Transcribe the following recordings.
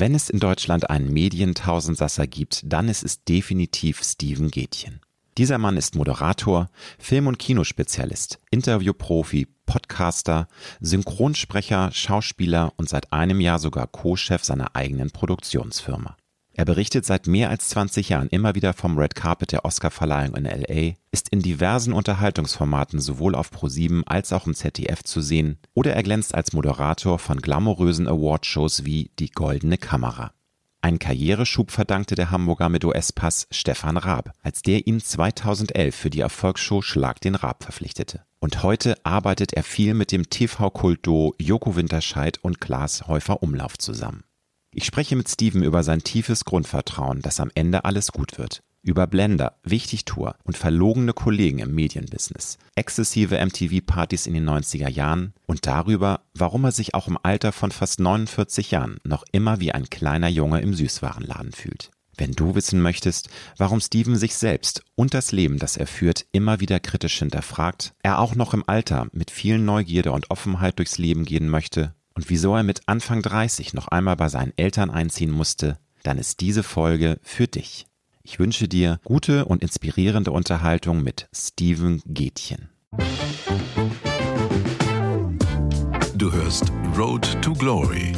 Wenn es in Deutschland einen Medientausendsasser gibt, dann ist es definitiv Steven Gätchen. Dieser Mann ist Moderator, Film- und Kinospezialist, Interviewprofi, Podcaster, Synchronsprecher, Schauspieler und seit einem Jahr sogar Co-Chef seiner eigenen Produktionsfirma. Er berichtet seit mehr als 20 Jahren immer wieder vom Red Carpet der Oscarverleihung in LA, ist in diversen Unterhaltungsformaten sowohl auf Pro7 als auch im ZDF zu sehen oder er glänzt als Moderator von glamourösen Awardshows wie Die Goldene Kamera. Ein Karriereschub verdankte der Hamburger mit US-Pass Stefan Raab, als der ihn 2011 für die Erfolgsshow Schlag den Raab verpflichtete. Und heute arbeitet er viel mit dem TV-Kultduo Joko Winterscheid und Klaas Häufer Umlauf zusammen. Ich spreche mit Steven über sein tiefes Grundvertrauen, dass am Ende alles gut wird. Über Blender, Wichtigtour und verlogene Kollegen im Medienbusiness, exzessive MTV-Partys in den 90er Jahren und darüber, warum er sich auch im Alter von fast 49 Jahren noch immer wie ein kleiner Junge im Süßwarenladen fühlt. Wenn du wissen möchtest, warum Steven sich selbst und das Leben, das er führt, immer wieder kritisch hinterfragt, er auch noch im Alter mit viel Neugierde und Offenheit durchs Leben gehen möchte und wieso er mit Anfang 30 noch einmal bei seinen Eltern einziehen musste, dann ist diese Folge für dich. Ich wünsche dir gute und inspirierende Unterhaltung mit Steven Gätchen. Du hörst Road to Glory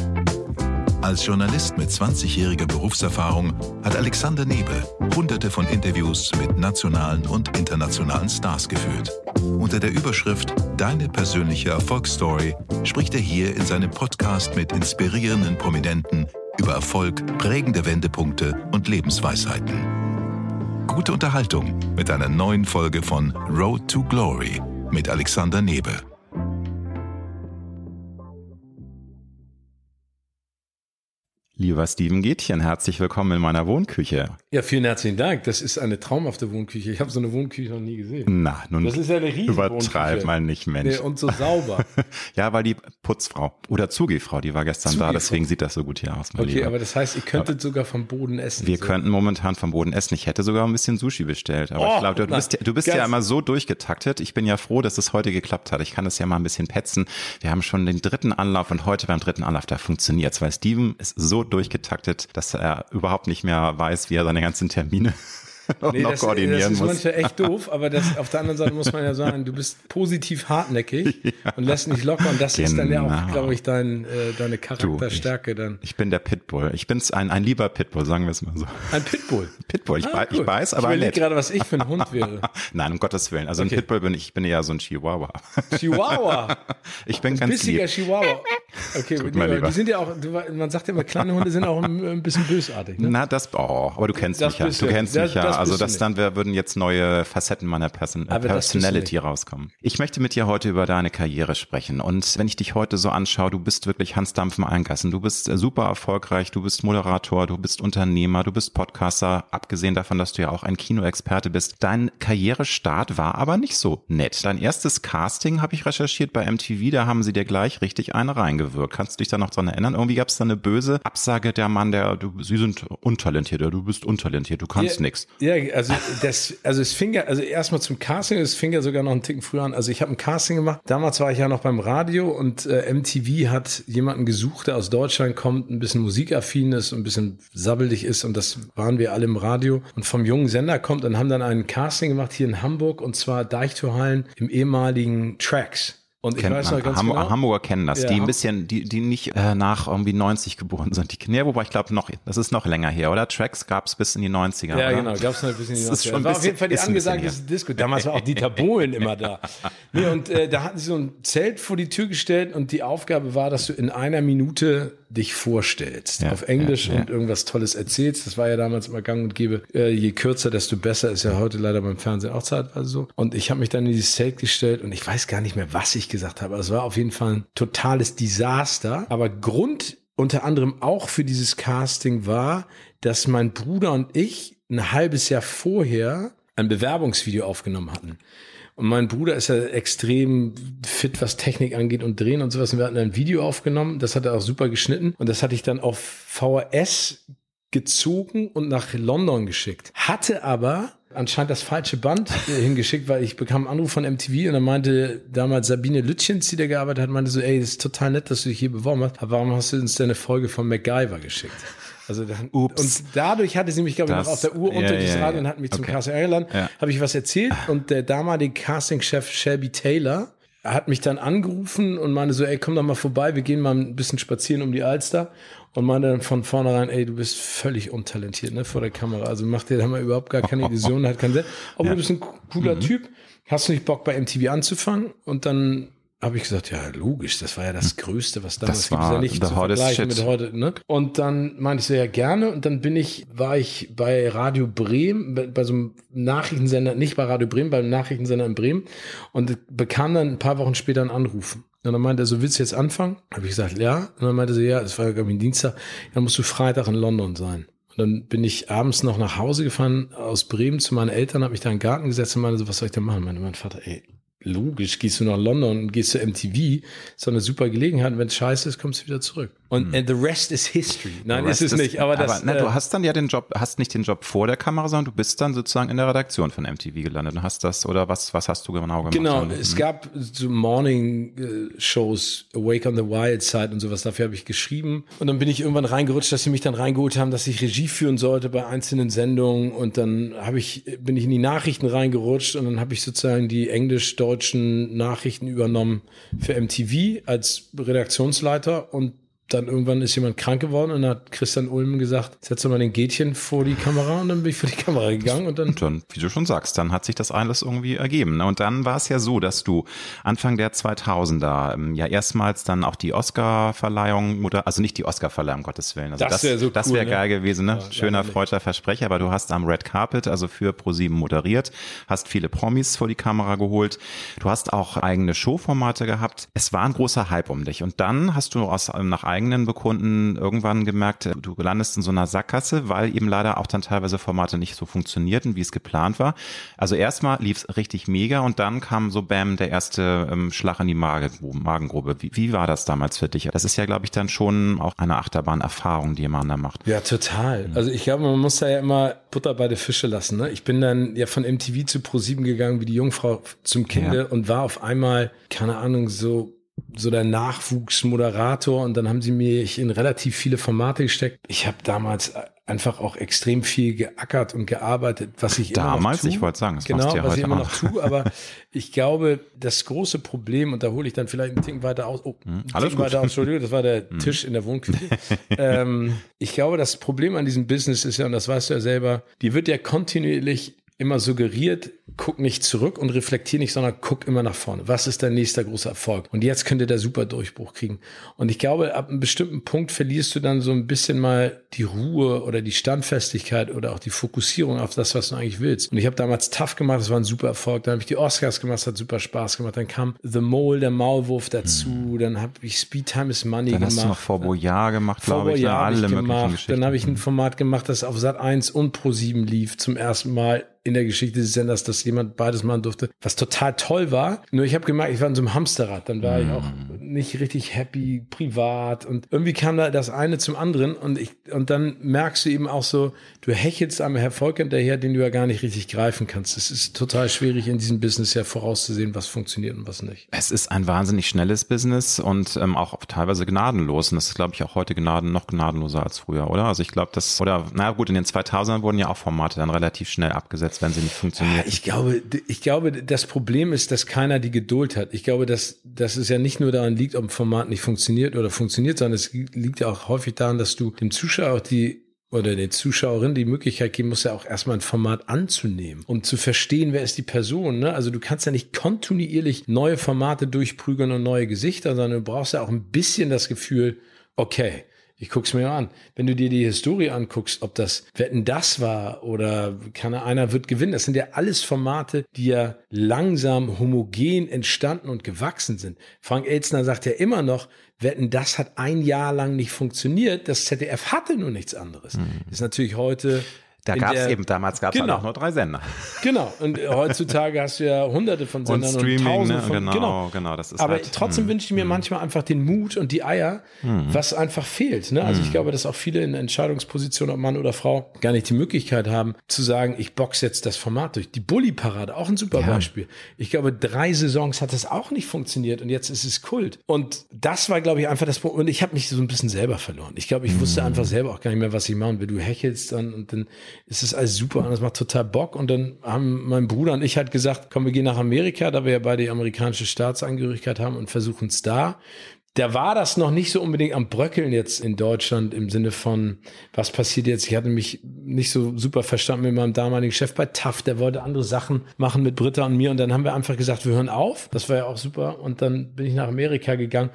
als Journalist mit 20-jähriger Berufserfahrung hat Alexander Nebel hunderte von Interviews mit nationalen und internationalen Stars geführt. Unter der Überschrift Deine persönliche Erfolgsstory spricht er hier in seinem Podcast mit inspirierenden Prominenten über Erfolg, prägende Wendepunkte und Lebensweisheiten. Gute Unterhaltung mit einer neuen Folge von Road to Glory mit Alexander Nebel. Lieber Steven Gätchen, herzlich willkommen in meiner Wohnküche. Ja, vielen herzlichen Dank. Das ist eine traumhafte Wohnküche. Ich habe so eine Wohnküche noch nie gesehen. Na, nun das ist ja eine übertreib mal nicht, Mensch. Nee, und so sauber. ja, weil die Putzfrau oder Zugehfrau, die war gestern Zugehfrau. da, deswegen sieht das so gut hier aus. okay, Lieber. aber das heißt, ihr könntet sogar vom Boden essen. Wir so. könnten momentan vom Boden essen. Ich hätte sogar ein bisschen Sushi bestellt. Aber oh, ich glaube, du, bist, ja, du bist ja immer so durchgetaktet. Ich bin ja froh, dass es heute geklappt hat. Ich kann das ja mal ein bisschen petzen. Wir haben schon den dritten Anlauf und heute beim dritten Anlauf, da funktioniert weil Steven ist so durchgetaktet dass er überhaupt nicht mehr weiß, wie er seine ganzen Termine nee, noch das, koordinieren das ist muss. manchmal echt doof, aber das, auf der anderen Seite muss man ja sagen, du bist positiv hartnäckig ja. und lässt nicht locker und das genau. ist dann ja auch, genau. glaube ich, dein, äh, deine Charakterstärke du, ich, dann. Ich bin der Pitbull. Ich bin's ein, ein lieber Pitbull, sagen wir es mal so. Ein Pitbull? Pitbull. Ich, ah, cool. ich weiß, aber Ich überlege gerade, was ich für ein Hund wäre. Nein, um Gottes Willen. Also okay. ein Pitbull bin ich, ich bin eher so ein Chihuahua. Chihuahua? ich bin ganz lieb. Chihuahua. Okay, Gut, die, sind ja auch, man sagt ja immer, kleine Hunde sind auch ein, ein bisschen bösartig. Ne? Na, das, oh, aber du kennst das mich ja. Du kennst mich ja. Also das dann wäre würden jetzt neue Facetten meiner Person Aber Personality rauskommen. Ich möchte mit dir heute über deine Karriere sprechen. Und wenn ich dich heute so anschaue, du bist wirklich Hans Dampf im Eingassen. Du bist äh, super erfolgreich, du bist Moderator, du bist Unternehmer, du bist Podcaster, abgesehen davon, dass du ja auch ein Kinoexperte bist. Dein Karrierestart war aber nicht so nett. Dein erstes Casting habe ich recherchiert bei MTV, da haben sie dir gleich richtig eine reingewirkt. Kannst du dich da noch dran erinnern? Irgendwie gab es da eine böse Absage der Mann, der, du, sie sind untalentiert, du bist untalentiert, du kannst ja, nix. Ja, also das, also es fing ja, also erstmal zum Casting, es fing ja sogar noch einen Ticken früher an. Also ich habe ein Casting gemacht. Damals war ich ja noch beim Radio und äh, MTV hat jemanden gesucht, der aus Deutschland kommt, ein bisschen musikaffin ist und ein bisschen sabbelig ist und das waren wir alle im Radio und vom jungen Sender kommt und haben dann ein Casting gemacht hier in Hamburg und zwar Deichtorhallen im ehemaligen Tracks. Und ich Kennt weiß noch ganz Ham genau, Hamburger kennen das, ja, die ein bisschen, die, die nicht äh, nach irgendwie 90 geboren sind. Die ja, wobei ich glaube noch, das ist noch länger her, oder? Tracks gab es bis in die 90er. Ja, oder? genau, gab es noch ein bisschen in die 90er. Das, das war auf jeden Fall die angesagte Disco. Damals war auch Dieter Bohlen immer da. Nee, und äh, da hatten sie so ein Zelt vor die Tür gestellt und die Aufgabe war, dass du in einer Minute dich vorstellst. Ja, auf Englisch ja, ja. und irgendwas Tolles erzählst. Das war ja damals immer gang und gäbe. Äh, je kürzer, desto besser. Ist ja heute leider beim Fernsehen auch zeitweise so. Und ich habe mich dann in dieses Zelt gestellt und ich weiß gar nicht mehr, was ich gesagt habe. Es war auf jeden Fall ein totales Desaster. Aber Grund unter anderem auch für dieses Casting war, dass mein Bruder und ich ein halbes Jahr vorher ein Bewerbungsvideo aufgenommen hatten. Und mein Bruder ist ja extrem fit, was Technik angeht und Drehen und sowas. Und wir hatten ein Video aufgenommen, das hat er auch super geschnitten. Und das hatte ich dann auf VHS gezogen und nach London geschickt. Hatte aber anscheinend das falsche Band hingeschickt, weil ich bekam einen Anruf von MTV und dann meinte damals Sabine Lütchens, die da gearbeitet hat, meinte so, ey, das ist total nett, dass du dich hier beworben hast, aber warum hast du uns denn eine Folge von MacGyver geschickt? Also dann, Ups. und dadurch hatte sie mich, glaube ich, noch auf der Uhr unter ja, dieses ja, Radio und hat mich okay. zum Casting eingeladen. Ja. Habe ich was erzählt und der damalige Castingchef Shelby Taylor hat mich dann angerufen und meinte so, ey, komm doch mal vorbei, wir gehen mal ein bisschen spazieren um die Alster und meinte dann von vornherein, ey, du bist völlig untalentiert, ne, vor der Kamera. Also mach dir da mal überhaupt gar keine Illusionen, hat keinen Sinn. Aber ja. du bist ein cooler mhm. Typ. Hast du nicht Bock bei MTV anzufangen? Und dann habe ich gesagt, ja, logisch, das war ja das Größte, was damals das gibt. ja nicht zu vergleichen mit heute. Ne? Und dann meinte ich so, ja, gerne. Und dann bin ich, war ich bei Radio Bremen, bei, bei so einem Nachrichtensender, nicht bei Radio Bremen, beim Nachrichtensender in Bremen und bekam dann ein paar Wochen später einen Anruf. Und dann meinte er so, willst du jetzt anfangen? Habe ich gesagt, ja. Und dann meinte so, ja, es war ja, glaube ich, ein Dienstag, dann musst du Freitag in London sein. Und dann bin ich abends noch nach Hause gefahren aus Bremen zu meinen Eltern, habe mich da in den Garten gesetzt und meinte so, was soll ich denn machen? Meinte mein Vater, ey, logisch, gehst du nach London und gehst zu MTV, ist doch eine super Gelegenheit. Wenn es scheiße ist, kommst du wieder zurück. Und hm. the rest is history. Nein, ist es nicht. Aber, das, aber ne, äh, du hast dann ja den Job, hast nicht den Job vor der Kamera, sondern du bist dann sozusagen in der Redaktion von MTV gelandet und hast das oder was, was hast du genau gemacht? Genau, es hm. gab so Morning äh, Shows, Awake on the Wild Side und sowas. Dafür habe ich geschrieben und dann bin ich irgendwann reingerutscht, dass sie mich dann reingeholt haben, dass ich Regie führen sollte bei einzelnen Sendungen und dann habe ich bin ich in die Nachrichten reingerutscht und dann habe ich sozusagen die englisch-deutschen Nachrichten übernommen für MTV als Redaktionsleiter und dann irgendwann ist jemand krank geworden und dann hat Christian Ulm gesagt, setz doch mal den Gätchen vor die Kamera und dann bin ich vor die Kamera gegangen und dann. Und dann, wie du schon sagst, dann hat sich das alles irgendwie ergeben. Ne? Und dann war es ja so, dass du Anfang der 2000er ähm, ja erstmals dann auch die Oscar-Verleihung, also nicht die Oscar-Verleihung, um Gottes Willen. Also das wäre so das wäre cool, geil ne? gewesen, ne? Ja, Schöner, freudscher Versprecher, aber du hast am Red Carpet, also für ProSieben moderiert, hast viele Promis vor die Kamera geholt. Du hast auch eigene Showformate gehabt. Es war ein großer Hype um dich. Und dann hast du aus, nach eigenen Bekunden irgendwann gemerkt, du landest in so einer Sackgasse, weil eben leider auch dann teilweise Formate nicht so funktionierten, wie es geplant war. Also erstmal lief es richtig mega und dann kam so Bam der erste ähm, Schlag in die Magengrube. Wie, wie war das damals für dich? Das ist ja, glaube ich, dann schon auch eine Achterbahnerfahrung, die man da macht. Ja, total. Also ich glaube, man muss da ja immer Butter bei der Fische lassen. Ne? Ich bin dann ja von MTV zu Pro7 gegangen wie die Jungfrau zum Kinde ja. und war auf einmal, keine Ahnung, so so der Nachwuchsmoderator und dann haben sie mich in relativ viele Formate gesteckt. Ich habe damals einfach auch extrem viel geackert und gearbeitet, was ich damals, immer noch ich wollte sagen, das genau, ja was ich immer noch tue, aber ich glaube, das große Problem und da hole ich dann vielleicht einen Ticken weiter aus. Oh, hm, alles Ticken weiter aus, Entschuldigung, das war der hm. Tisch in der Wohnküche. ähm, ich glaube, das Problem an diesem Business ist ja und das weißt du ja selber, die wird ja kontinuierlich immer suggeriert, guck nicht zurück und reflektier nicht, sondern guck immer nach vorne. Was ist dein nächster großer Erfolg? Und jetzt könnte der super Durchbruch kriegen. Und ich glaube, ab einem bestimmten Punkt verlierst du dann so ein bisschen mal die Ruhe oder die Standfestigkeit oder auch die Fokussierung auf das, was du eigentlich willst. Und ich habe damals Tough gemacht, das war ein super Erfolg. Dann habe ich die Oscars gemacht, das hat super Spaß gemacht. Dann kam The Mole, der Maulwurf dazu. Hm. Dann habe ich Speed Time is Money dann gemacht. Dann hast du noch vor Boyard gemacht, glaube ich. Ja, alle möglichen Dann habe ich ein Format gemacht, das auf Sat 1 und Pro 7 lief zum ersten Mal in der Geschichte des Senders, dass jemand beides machen durfte, was total toll war. Nur ich habe gemerkt, ich war in so einem Hamsterrad. Dann war mm. ich auch nicht richtig happy, privat und irgendwie kam da das eine zum anderen und ich und dann merkst du eben auch so, du hechelst am Erfolg hinterher, den du ja gar nicht richtig greifen kannst. Es ist total schwierig in diesem Business ja vorauszusehen, was funktioniert und was nicht. Es ist ein wahnsinnig schnelles Business und ähm, auch teilweise gnadenlos und das ist glaube ich auch heute gnaden noch gnadenloser als früher, oder? Also ich glaube, das oder na gut, in den 2000ern wurden ja auch Formate dann relativ schnell abgesetzt als wenn sie nicht funktioniert. Ich glaube, ich glaube, das Problem ist, dass keiner die Geduld hat. Ich glaube, dass, dass es ja nicht nur daran liegt, ob ein Format nicht funktioniert oder funktioniert, sondern es liegt ja auch häufig daran, dass du dem Zuschauer auch die oder der Zuschauerin die Möglichkeit geben muss ja auch erstmal ein Format anzunehmen, um zu verstehen, wer ist die Person. Ne? Also du kannst ja nicht kontinuierlich neue Formate durchprügeln und neue Gesichter, sondern du brauchst ja auch ein bisschen das Gefühl, okay, ich guck's mir an. Wenn du dir die Historie anguckst, ob das Wetten das war oder keine einer wird gewinnen, das sind ja alles Formate, die ja langsam homogen entstanden und gewachsen sind. Frank Elzner sagt ja immer noch, Wetten das hat ein Jahr lang nicht funktioniert. Das ZDF hatte nur nichts anderes. Mhm. Ist natürlich heute Da gab es eben, damals gab es genau. auch nur drei Sender. Genau, und heutzutage hast du ja hunderte von Sendern und, Streaming, und tausende ne? von, genau, genau, genau, das ist Aber halt, trotzdem hm, wünsche ich mir hm. manchmal einfach den Mut und die Eier, hm. was einfach fehlt. Ne? Also ich hm. glaube, dass auch viele in Entscheidungspositionen, ob Mann oder Frau, gar nicht die Möglichkeit haben, zu sagen, ich boxe jetzt das Format durch. Die Bully-Parade, auch ein super ja. Beispiel. Ich glaube, drei Saisons hat das auch nicht funktioniert und jetzt ist es Kult. Und das war, glaube ich, einfach das Problem. Und ich habe mich so ein bisschen selber verloren. Ich glaube, ich wusste hm. einfach selber auch gar nicht mehr, was ich machen will. Du hechelst dann und dann ist es alles super und das macht total Bock. Und dann haben mein Bruder und ich halt gesagt, komm, wir gehen nach Amerika, da wir ja beide die amerikanische Staatsangehörigkeit haben und versuchen es da. Da war das noch nicht so unbedingt am Bröckeln jetzt in Deutschland im Sinne von, was passiert jetzt? Ich hatte mich nicht so super verstanden mit meinem damaligen Chef bei TAF, der wollte andere Sachen machen mit Britta und mir und dann haben wir einfach gesagt, wir hören auf. Das war ja auch super und dann bin ich nach Amerika gegangen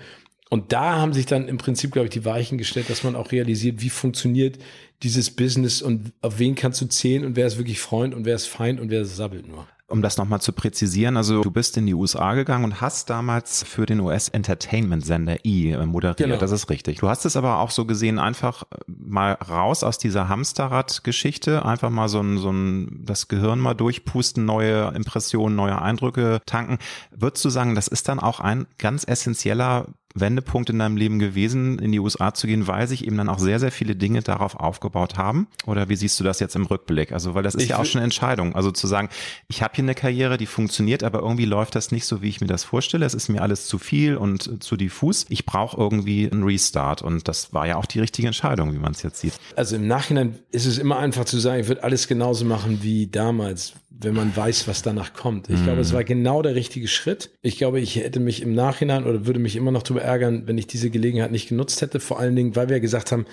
und da haben sich dann im Prinzip, glaube ich, die Weichen gestellt, dass man auch realisiert, wie funktioniert dieses Business und auf wen kannst du zählen und wer ist wirklich Freund und wer ist Feind und wer sabbelt nur. Um das nochmal zu präzisieren, also du bist in die USA gegangen und hast damals für den US-Entertainment-Sender E äh, moderiert, genau. das ist richtig. Du hast es aber auch so gesehen, einfach mal raus aus dieser Hamsterrad-Geschichte, einfach mal so ein, so ein, das Gehirn mal durchpusten, neue Impressionen, neue Eindrücke tanken. Würdest du sagen, das ist dann auch ein ganz essentieller Wendepunkt in deinem Leben gewesen, in die USA zu gehen, weil sich eben dann auch sehr, sehr viele Dinge darauf aufgebaut haben? Oder wie siehst du das jetzt im Rückblick? Also, weil das ist ich ja auch schon eine Entscheidung. Also zu sagen, ich habe hier eine Karriere, die funktioniert, aber irgendwie läuft das nicht so, wie ich mir das vorstelle. Es ist mir alles zu viel und zu diffus. Ich brauche irgendwie einen Restart. Und das war ja auch die richtige Entscheidung, wie man es jetzt sieht. Also im Nachhinein ist es immer einfach zu sagen, ich würde alles genauso machen wie damals, wenn man weiß, was danach kommt. Ich mm. glaube, es war genau der richtige Schritt. Ich glaube, ich hätte mich im Nachhinein oder würde mich immer noch darüber ärgern, wenn ich diese Gelegenheit nicht genutzt hätte. Vor allen Dingen, weil wir gesagt haben,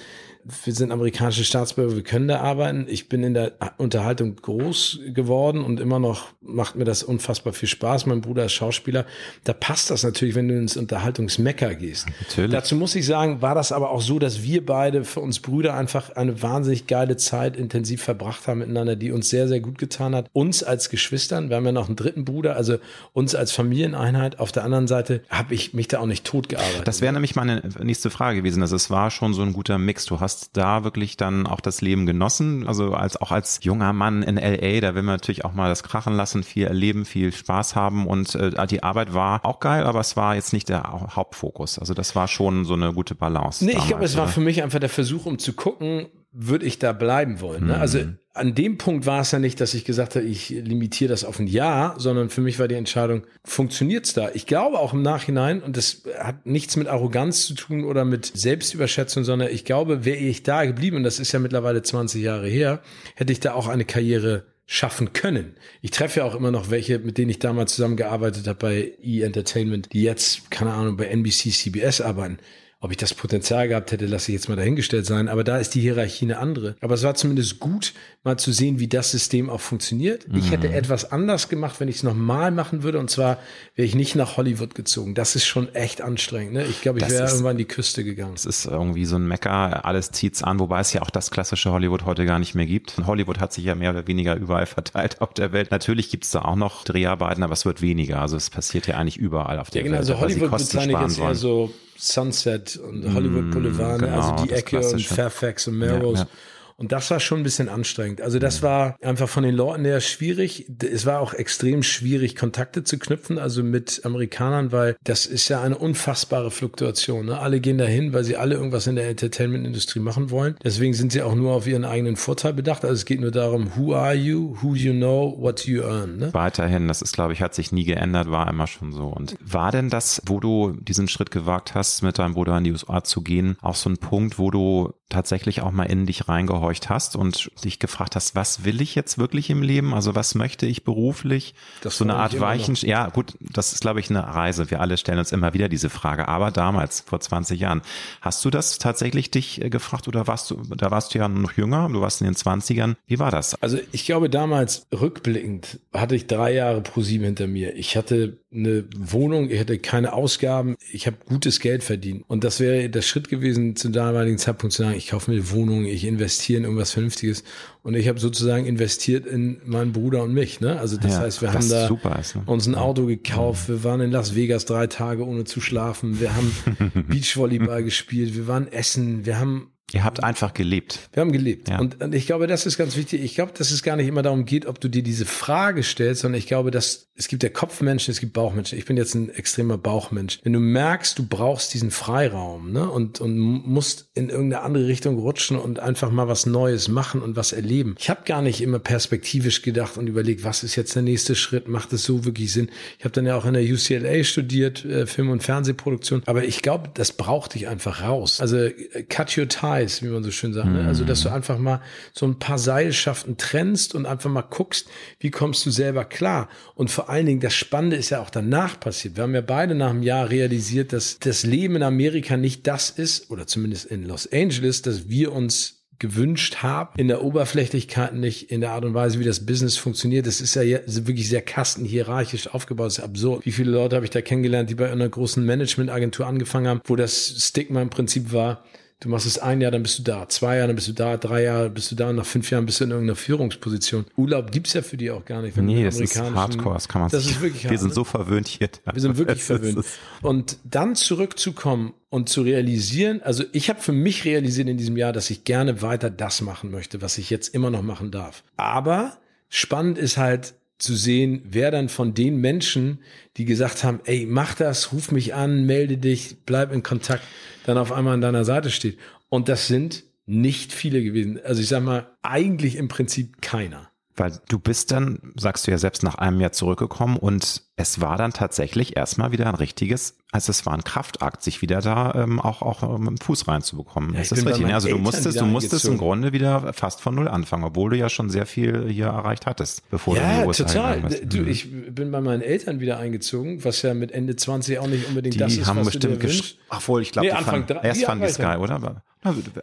wir sind amerikanische Staatsbürger, wir können da arbeiten. Ich bin in der Unterhaltung groß geworden und immer noch macht mir das unfassbar viel Spaß. Mein Bruder ist Schauspieler. Da passt das natürlich, wenn du ins Unterhaltungsmecker gehst. Natürlich. Dazu muss ich sagen, war das aber auch so, dass wir beide für uns Brüder einfach eine wahnsinnig geile Zeit intensiv verbracht haben miteinander, die uns sehr, sehr gut getan hat. Uns als Geschwistern, wir haben ja noch einen dritten Bruder, also uns als Familieneinheit. Auf der anderen Seite habe ich mich da auch nicht tot gearbeitet. Das wäre nämlich meine nächste Frage gewesen. Also es war schon so ein guter Mix. Du hast hast da wirklich dann auch das Leben genossen, also als auch als junger Mann in LA, da will man natürlich auch mal das krachen lassen, viel erleben, viel Spaß haben und äh, die Arbeit war auch geil, aber es war jetzt nicht der Hauptfokus. Also das war schon so eine gute Balance. Nee, damals, ich glaube, es war für mich einfach der Versuch, um zu gucken, würde ich da bleiben wollen. Ne? Also mhm. an dem Punkt war es ja nicht, dass ich gesagt habe, ich limitiere das auf ein Jahr, sondern für mich war die Entscheidung, funktioniert's da? Ich glaube auch im Nachhinein, und das hat nichts mit Arroganz zu tun oder mit Selbstüberschätzung, sondern ich glaube, wäre ich da geblieben, und das ist ja mittlerweile 20 Jahre her, hätte ich da auch eine Karriere schaffen können. Ich treffe ja auch immer noch welche, mit denen ich damals zusammengearbeitet habe bei E-Entertainment, die jetzt, keine Ahnung, bei NBC, CBS arbeiten. Ob ich das Potenzial gehabt hätte, lasse ich jetzt mal dahingestellt sein. Aber da ist die Hierarchie eine andere. Aber es war zumindest gut, mal zu sehen, wie das System auch funktioniert. Mhm. Ich hätte mhm. etwas anders gemacht, wenn ich es nochmal machen würde. Und zwar wäre ich nicht nach Hollywood gezogen. Das ist schon echt anstrengend. Ne? Ich glaube, ich wäre irgendwann an die Küste gegangen. Es ist irgendwie so ein Mecker. Alles zieht's an, wobei es ja auch das klassische Hollywood heute gar nicht mehr gibt. Hollywood hat sich ja mehr oder weniger überall verteilt auf der Welt. Natürlich gibt's da auch noch Dreharbeiten, aber es wird weniger. Also es passiert ja eigentlich überall auf der ja, genau, Welt. Also Hollywood bezeichne ich jetzt eher so Sunset und Hollywood mm, Boulevard, genau, also die Ecke und Fairfax und Melrose. Ja, ja. Und das war schon ein bisschen anstrengend. Also das war einfach von den Leuten her schwierig. Es war auch extrem schwierig, Kontakte zu knüpfen, also mit Amerikanern, weil das ist ja eine unfassbare Fluktuation. Ne? Alle gehen dahin, weil sie alle irgendwas in der Entertainment-Industrie machen wollen. Deswegen sind sie auch nur auf ihren eigenen Vorteil bedacht. Also es geht nur darum, who are you, who you know, what you earn. Ne? Weiterhin, das ist, glaube ich, hat sich nie geändert, war immer schon so. Und war denn das, wo du diesen Schritt gewagt hast, mit deinem Bruder in die USA zu gehen, auch so ein Punkt, wo du tatsächlich auch mal in dich reingehorcht hast und dich gefragt hast, was will ich jetzt wirklich im Leben? Also was möchte ich beruflich? Das so eine Art Weichen. Ja, gut, das ist, glaube ich, eine Reise. Wir alle stellen uns immer wieder diese Frage. Aber damals, vor 20 Jahren, hast du das tatsächlich dich äh, gefragt oder warst du, da warst du ja noch jünger, du warst in den 20ern. Wie war das? Also ich glaube, damals rückblickend hatte ich drei Jahre pro sieben hinter mir. Ich hatte eine Wohnung, ich hatte keine Ausgaben, ich habe gutes Geld verdient. Und das wäre der Schritt gewesen, zum damaligen Zeitpunkt zu sagen, ich kaufe mir eine Wohnung, ich investiere in irgendwas Vernünftiges. Und ich habe sozusagen investiert in meinen Bruder und mich. Ne? Also das ja, heißt, wir haben da ist, ne? uns ein Auto gekauft, wir waren in Las Vegas drei Tage ohne zu schlafen, wir haben Beachvolleyball gespielt, wir waren essen, wir haben Ihr habt einfach gelebt. Wir haben gelebt. Ja. Und, und ich glaube, das ist ganz wichtig. Ich glaube, dass es gar nicht immer darum geht, ob du dir diese Frage stellst, sondern ich glaube, dass es gibt ja Kopfmenschen, es gibt Bauchmenschen. Ich bin jetzt ein extremer Bauchmensch. Wenn du merkst, du brauchst diesen Freiraum ne, und, und musst in irgendeine andere Richtung rutschen und einfach mal was Neues machen und was erleben. Ich habe gar nicht immer perspektivisch gedacht und überlegt, was ist jetzt der nächste Schritt? Macht es so wirklich Sinn? Ich habe dann ja auch in der UCLA studiert, äh, Film- und Fernsehproduktion. Aber ich glaube, das braucht dich einfach raus. Also äh, cut your ties, wie man so schön sagt. Ne? Also, dass du einfach mal so ein paar Seilschaften trennst und einfach mal guckst, wie kommst du selber klar. Und vor allen Dingen, das Spannende ist ja auch danach passiert. Wir haben ja beide nach einem Jahr realisiert, dass das Leben in Amerika nicht das ist, oder zumindest in Los Angeles, dass wir uns gewünscht haben, in der Oberflächlichkeit nicht, in der Art und Weise, wie das Business funktioniert. Das ist ja wirklich sehr kastenhierarchisch aufgebaut. Das ist absurd. Wie viele Leute habe ich da kennengelernt, die bei einer großen Managementagentur angefangen haben, wo das Stigma im Prinzip war, Du machst es ein Jahr, dann bist du da. Zwei Jahre, dann bist du da. Drei Jahre bist du da. Nach fünf Jahren bist du in irgendeiner Führungsposition. Urlaub gibt's ja für die auch gar nicht. Wenn nee, das ist Hardcore. Das kann man Das ist wirklich Wir hart, sind ne? so verwöhnt hier. Wir sind wirklich verwöhnt. Und dann zurückzukommen und zu realisieren, also ich habe für mich realisiert in diesem Jahr, dass ich gerne weiter das machen möchte, was ich jetzt immer noch machen darf. Aber spannend ist halt, zu sehen, wer dann von den Menschen, die gesagt haben, ey, mach das, ruf mich an, melde dich, bleib in Kontakt, dann auf einmal an deiner Seite steht. Und das sind nicht viele gewesen. Also ich sag mal, eigentlich im Prinzip keiner. Weil du bist dann, sagst du ja selbst, nach einem Jahr zurückgekommen und es war dann tatsächlich erstmal wieder ein richtiges, also es war ein Kraftakt, sich wieder da ähm, auch, auch mit dem Fuß reinzubekommen. Ja, das ist richtig. Also du musstest, du musstest im Grunde wieder fast von null anfangen, obwohl du ja schon sehr viel hier erreicht hattest, bevor ja, du in die USA total. Du, mhm. ich bin bei meinen Eltern wieder eingezogen, was ja mit Ende 20 auch nicht unbedingt die das ist, haben was bestimmt du dir Ach wohl, ich glaube, nee, Anfang erst fanden die Sky, oder?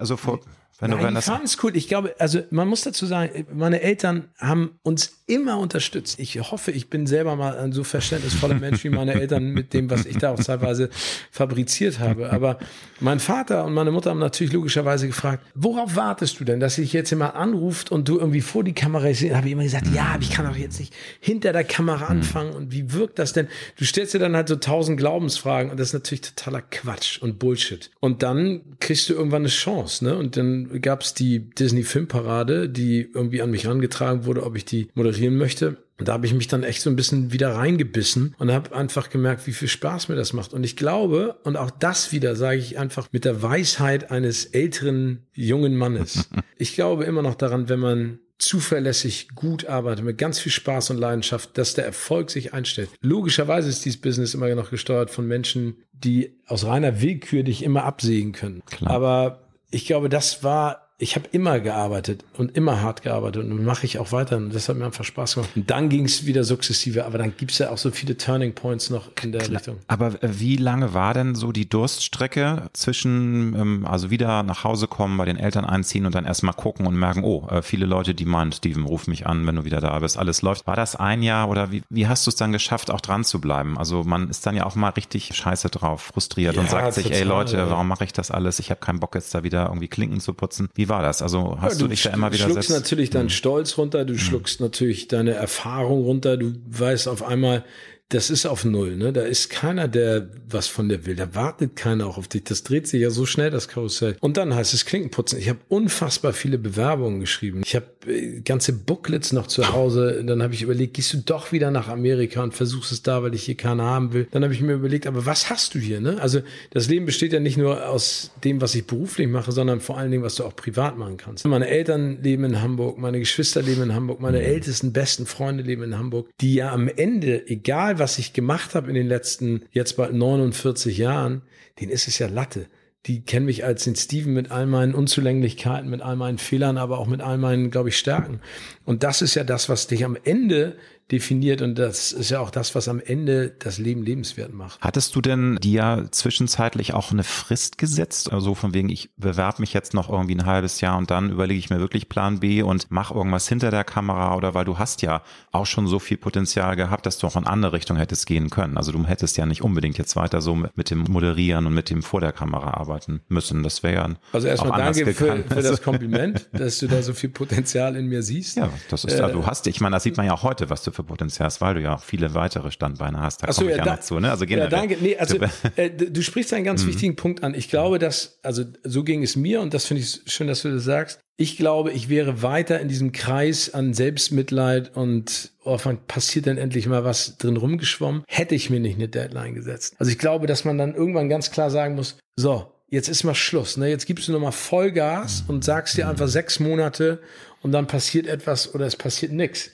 Also vor, wenn Nein, du, wenn die fahren ist cool. Ich glaube, also man muss dazu sagen, meine Eltern haben uns immer unterstützt. Ich hoffe, ich bin selber mal ein so verständnisvoller Mensch wie meine Eltern mit dem, was ich da auch teilweise fabriziert habe. Aber mein Vater und meine Mutter haben natürlich logischerweise gefragt, worauf wartest du denn, dass sich jetzt jemand anruft und du irgendwie vor die Kamera siehst? Habe ich immer gesagt, ja, aber ich kann doch jetzt nicht hinter der Kamera anfangen. Und wie wirkt das denn? Du stellst dir dann halt so tausend Glaubensfragen und das ist natürlich totaler Quatsch und Bullshit. Und dann kriegst du irgendwann eine Chance, ne? Und dann gab es die Disney Filmparade, die irgendwie an mich herangetragen wurde, ob ich die moderieren möchte. Und da habe ich mich dann echt so ein bisschen wieder reingebissen und habe einfach gemerkt, wie viel Spaß mir das macht. Und ich glaube, und auch das wieder sage ich einfach mit der Weisheit eines älteren jungen Mannes. Ich glaube immer noch daran, wenn man zuverlässig gut arbeitet, mit ganz viel Spaß und Leidenschaft, dass der Erfolg sich einstellt. Logischerweise ist dieses Business immer noch gesteuert von Menschen, die aus reiner Willkür dich immer absägen können. Klar. Aber ich glaube, das war ich habe immer gearbeitet und immer hart gearbeitet und mache ich auch weiter und das hat mir einfach Spaß gemacht. Und dann ging es wieder sukzessive, aber dann gibt's ja auch so viele Turning Points noch in der Klar. Richtung. Aber äh, wie lange war denn so die Durststrecke zwischen, ähm, also wieder nach Hause kommen, bei den Eltern einziehen und dann erstmal gucken und merken, oh, äh, viele Leute, die meinen, Steven, ruf mich an, wenn du wieder da bist, alles läuft. War das ein Jahr oder wie, wie hast du es dann geschafft, auch dran zu bleiben? Also man ist dann ja auch mal richtig scheiße drauf, frustriert ja, und sagt sich, ey Leute, warum mache ich das alles? Ich habe keinen Bock jetzt da wieder irgendwie Klinken zu putzen. Wie war das? Also hast ja, du, du, dich da immer wieder Du schluckst natürlich deinen hm. Stolz runter, du hm. schluckst natürlich deine Erfahrung runter, du weißt auf einmal, das ist auf Null, ne? Da ist keiner, der was von der will. Da wartet keiner auch auf dich. Das dreht sich ja so schnell, das Karussell. Und dann heißt es Klinkenputzen. Ich habe unfassbar viele Bewerbungen geschrieben. Ich habe äh, ganze Booklets noch zu Hause. Dann habe ich überlegt, gehst du doch wieder nach Amerika und versuchst es da, weil ich hier keine haben will. Dann habe ich mir überlegt, aber was hast du hier, ne? Also das Leben besteht ja nicht nur aus dem, was ich beruflich mache, sondern vor allen Dingen, was du auch privat machen kannst. Meine Eltern leben in Hamburg, meine Geschwister leben in Hamburg, meine ältesten, besten Freunde leben in Hamburg, die ja am Ende, egal was ich gemacht habe in den letzten jetzt bald 49 Jahren, den ist es ja Latte. Die kennen mich als den Steven mit all meinen Unzulänglichkeiten, mit all meinen Fehlern, aber auch mit all meinen, glaube ich, Stärken. Und das ist ja das, was dich am Ende definiert und das ist ja auch das, was am Ende das Leben lebenswert macht. Hattest du denn dir zwischenzeitlich auch eine Frist gesetzt? Also von wegen, ich bewerbe mich jetzt noch irgendwie ein halbes Jahr und dann überlege ich mir wirklich Plan B und mache irgendwas hinter der Kamera oder weil du hast ja auch schon so viel Potenzial gehabt, dass du auch in andere Richtung hättest gehen können. Also du hättest ja nicht unbedingt jetzt weiter so mit, dem Moderieren und mit dem vor der Kamera arbeiten müssen. Das wäre ja Also erstmal danke für, für, das Kompliment, dass du da so viel Potenzial in mir siehst. Ja, das ist äh, da, du hast, ich meine, das sieht man ja auch heute, was du für Potenzial hast, weil du ja auch viele weitere Standbeine hast. Da komme ich ja, ja noch zu. Ne? Also generell. Ja, danke. Nee, also äh, du sprichst einen ganz mhm. wichtigen Punkt an. Ich glaube, dass, also so ging es mir und das finde ich schön, dass du das sagst. Ich glaube, ich wäre weiter in diesem Kreis an Selbstmitleid und oh, passiert denn endlich mal was drin rumgeschwommen, hätte ich mir nicht eine Deadline gesetzt. Also ich glaube, dass man dann irgendwann ganz klar sagen muss, so, jetzt ist mal Schluss. Ne? Jetzt gibst du nochmal Vollgas und sagst dir einfach sechs Monate und dann passiert etwas oder es passiert nichts.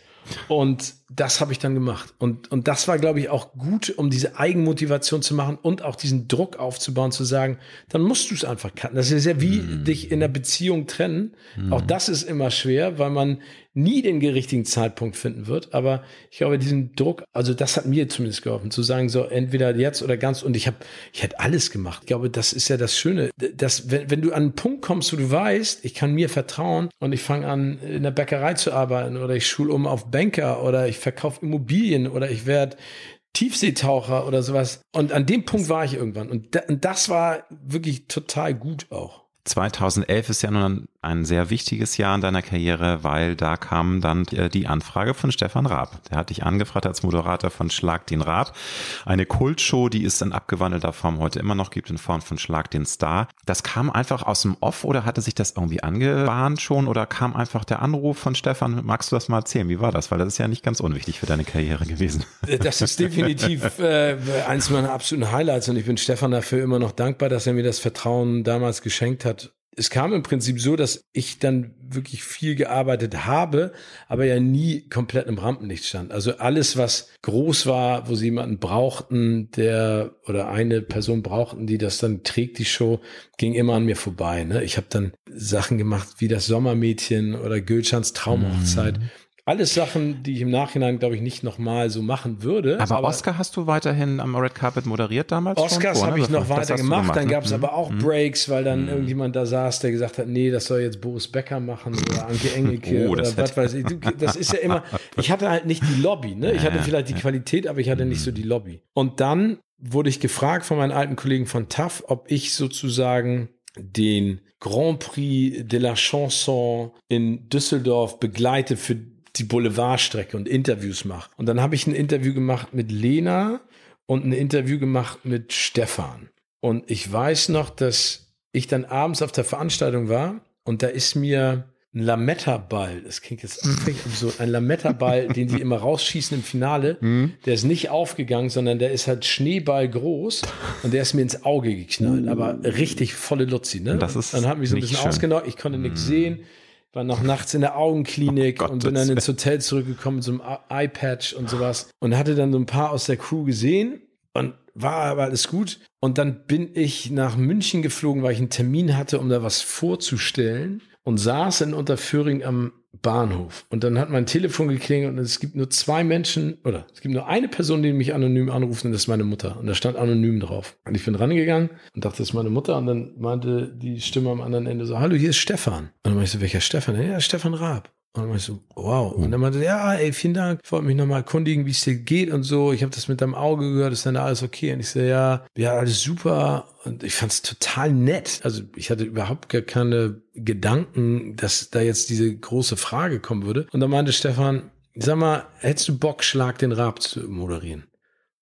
Und das habe ich dann gemacht. Und, und das war, glaube ich, auch gut, um diese Eigenmotivation zu machen und auch diesen Druck aufzubauen, zu sagen, dann musst du es einfach cutten. Das ist ja wie mm. dich in der Beziehung trennen. Mm. Auch das ist immer schwer, weil man nie den richtigen Zeitpunkt finden wird. Aber ich glaube, diesen Druck, also das hat mir zumindest geholfen, zu sagen, so entweder jetzt oder ganz. Und ich habe, ich hätte alles gemacht. Ich glaube, das ist ja das Schöne, dass wenn, wenn du an einen Punkt kommst, wo du weißt, ich kann mir vertrauen und ich fange an, in der Bäckerei zu arbeiten oder ich schule um auf Banker oder ich verkaufe Immobilien oder ich werde Tiefseetaucher oder sowas. Und an dem Punkt war ich irgendwann. Und, das war wirklich total gut auch. 2011 ist ja nun ein sehr wichtiges Jahr in deiner Karriere, weil da kam dann die Anfrage von Stefan Raab. Der hat dich angefragt als Moderator von Schlag den Raab. Eine Kultshow, die es in abgewandelter Form heute immer noch gibt, in Form von Schlag den Star. Das kam einfach aus dem Off oder hatte sich das irgendwie angebahnt schon oder kam einfach der Anruf von Stefan? Magst du das mal erzählen? Wie war das? Weil das ist ja nicht ganz unwichtig für deine Karriere gewesen. Das ist definitiv äh, eins meiner absoluten Highlights und ich bin Stefan dafür immer noch dankbar, dass er mir das Vertrauen damals geschenkt hat es kam im Prinzip so, dass ich dann wirklich viel gearbeitet habe, aber ja nie komplett im Rampenlicht stand. Also alles, was groß war, wo sie jemanden brauchten, der oder eine Person brauchten, die das dann trägt, die Show, ging immer an mir vorbei. Ne? Ich habe dann Sachen gemacht wie das Sommermädchen oder Gülschans Traumhochzeit. Mhm alles Sachen, die ich im Nachhinein, glaube ich, nicht nochmal so machen würde. Aber, aber, Oscar hast du weiterhin am Red Carpet moderiert damals Oscars habe ich noch weiter gemacht. gemacht. Dann gab es ne? aber auch mhm. Breaks, weil dann mhm. irgendjemand da saß, der gesagt hat, nee, das soll jetzt Boris Becker machen oder Anke Engelke oh, oder was weiß ich. Das ist ja immer, ich hatte halt nicht die Lobby. Ne? Ich hatte vielleicht die Qualität, aber ich hatte nicht so die Lobby. Und dann wurde ich gefragt von meinen alten Kollegen von TAF, ob ich sozusagen den Grand Prix de la Chanson in Düsseldorf begleite für die Boulevardstrecke und Interviews mache. Und dann habe ich ein Interview gemacht mit Lena und ein Interview gemacht mit Stefan. Und ich weiß noch, dass ich dann abends auf der Veranstaltung war und da ist mir ein Lametta-Ball, das klingt jetzt absurd, ein Lametta-Ball, den die immer rausschießen im Finale, mhm. der ist nicht aufgegangen, sondern der ist halt Schneeball groß und der ist mir ins Auge geknallt, aber richtig volle Luzi, ne? Das ist dann hat mich so ein bisschen ausgenockt, ich konnte nichts mhm. sehen war noch nachts in der Augenklinik oh und bin dann ins Hotel zurückgekommen mit so einem Eye-Patch und sowas und hatte dann so ein paar aus der Crew gesehen und war aber alles gut. Und dann bin ich nach München geflogen, weil ich einen Termin hatte, um da was vorzustellen und saß in Unterföhring am Bahnhof. Und dann hat mein Telefon geklingelt und es gibt nur zwei Menschen oder es gibt nur eine Person, die mich anonym anruft und das ist meine Mutter. Und da stand anonym drauf. Und ich bin rangegangen und dachte, das ist meine Mutter. Und dann meinte die Stimme am anderen Ende so, hallo, hier ist Stefan. Und dann meinte ich so, welcher Stefan? Ja, Stefan Raab. Und dann war ich so, wow. Und dann meinte er, ja, ey, vielen Dank. Ich wollte mich nochmal erkundigen, wie es dir geht und so. Ich habe das mit deinem Auge gehört, ist dann alles okay? Und ich so, ja, ja, alles super. Und ich fand es total nett. Also ich hatte überhaupt gar keine Gedanken, dass da jetzt diese große Frage kommen würde. Und dann meinte Stefan, sag mal, hättest du Bock, Schlag den Rab zu moderieren?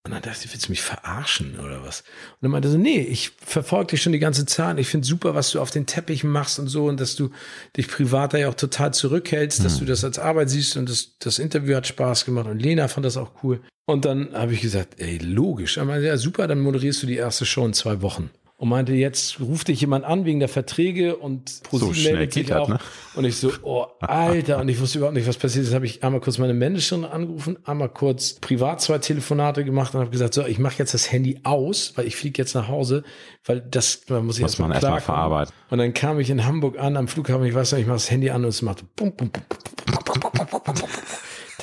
Und dann dachte ich, willst du mich verarschen oder was? Und dann meinte er so, nee, ich verfolge dich schon die ganze Zeit. Ich finde super, was du auf den Teppich machst und so und dass du dich privat da ja auch total zurückhältst, mhm. dass du das als Arbeit siehst und das, das Interview hat Spaß gemacht und Lena fand das auch cool. Und dann habe ich gesagt, ey, logisch. Er meinte, ja, super, dann moderierst du die erste Show in zwei Wochen und meinte, jetzt ruft dich jemand an wegen der Verträge und ProSieben so meldet sich auch. Ne? Und ich so, oh, Alter, und ich wusste überhaupt nicht, was passiert ist. Habe ich einmal kurz meine Managerin angerufen, einmal kurz privat zwei Telefonate gemacht und habe gesagt, so, ich mache jetzt das Handy aus, weil ich fliege jetzt nach Hause, weil das man muss ich erst mal erstmal verarbeiten. Und dann kam ich in Hamburg an am Flughafen, ich weiß nicht, ich mache das Handy an und es machte bum, bum, bum, bum, bum, bum, bum, bum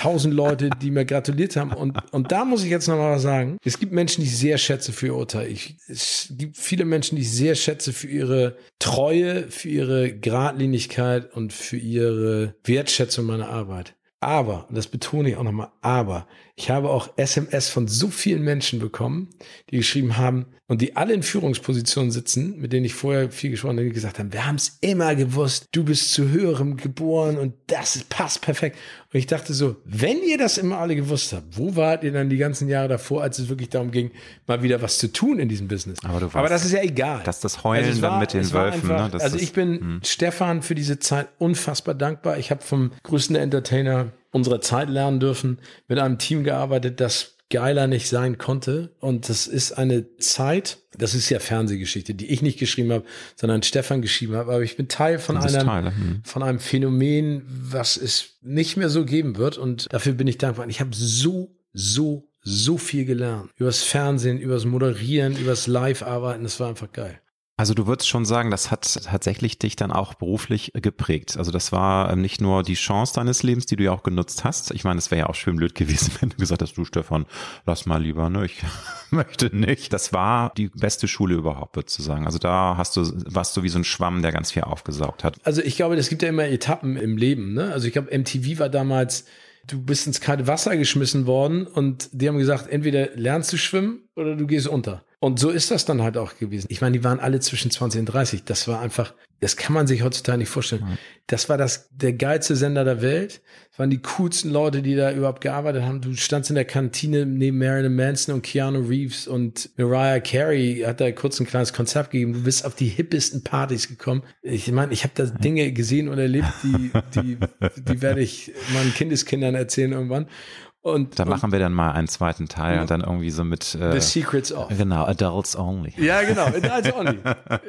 tausend Leute, die mir gratuliert haben. Und, und da muss ich jetzt noch mal was sagen. Es gibt Menschen, die ich sehr schätze für ihr Urteil. Ich, es gibt viele Menschen, die ich sehr schätze für ihre Treue, für ihre Gradlinigkeit und für ihre Wertschätzung meiner Arbeit. Aber, und das betone ich auch nochmal, aber, ich habe auch SMS von so vielen Menschen bekommen, die geschrieben haben und die alle in Führungspositionen sitzen, mit denen ich vorher viel gesprochen habe, die gesagt haben, wir haben es immer gewusst, du bist zu höherem geboren und das passt perfekt. Und ich dachte so, wenn ihr das immer alle gewusst habt, wo wart ihr dann die ganzen Jahre davor, als es wirklich darum ging, mal wieder was zu tun in diesem Business? Aber, weißt, aber das ist ja egal. Dass das Heulen also war, dann mit den Wölfen. Einfach, ne? also ich bin. Hm. Stefan für diese Zeit unfassbar dankbar. Ich habe vom größten Entertainer unserer Zeit lernen dürfen, mit einem Team gearbeitet, das geiler nicht sein konnte. Und das ist eine Zeit, das ist ja Fernsehgeschichte, die ich nicht geschrieben habe, sondern Stefan geschrieben habe. Aber ich bin Teil von einem, hm. von einem Phänomen, was es nicht mehr so geben wird. Und dafür bin ich dankbar. Ich habe so, so, so viel gelernt. Übers Fernsehen, übers Moderieren, übers Live-Arbeiten. Das war einfach geil. Also du würdest schon sagen, das hat tatsächlich dich dann auch beruflich geprägt. Also das war ähm, nicht nur die Chance deines Lebens, die du ja auch genutzt hast. Ich meine, es wäre ja auch schön blöd gewesen, wenn du gesagt hast, du Stefan, lass mal lieber, ne? Ich möchte nicht. Das war die beste Schule überhaupt, würdest du sagen. Also da hast du, warst du wie so ein Schwamm, der ganz viel aufgesaugt hat. Also ich glaube, es gibt ja immer Etappen im Leben, ne? Also ich glaube, MTV war damals du bist ins kalte Wasser geschmissen worden und die haben gesagt, entweder lernst du schwimmen oder du gehst unter. Und so ist das dann halt auch gewesen. Ich meine, die waren alle zwischen 20 und 30. Das war einfach, das kann man sich heutzutage nicht vorstellen. Mhm. Das war das, der geilste Sender der Welt. Das waren die coolsten Leute, die da überhaupt gearbeitet haben. Du standst in der Kantine neben Marilyn Manson und Keanu Reeves und Mariah Carey hat da kurz ein kleines Konzert gegeben. Du bist auf die hippesten Partys gekommen. Ich meine, ich habe da Dinge gesehen und erlebt, die, die, die werde ich meinen Kindeskindern erzählen irgendwann. Und, da und, machen wir dann mal einen zweiten Teil ja. und dann irgendwie so mit äh, The Secrets of. Genau, Adults Only. Ja, genau, Adults Only.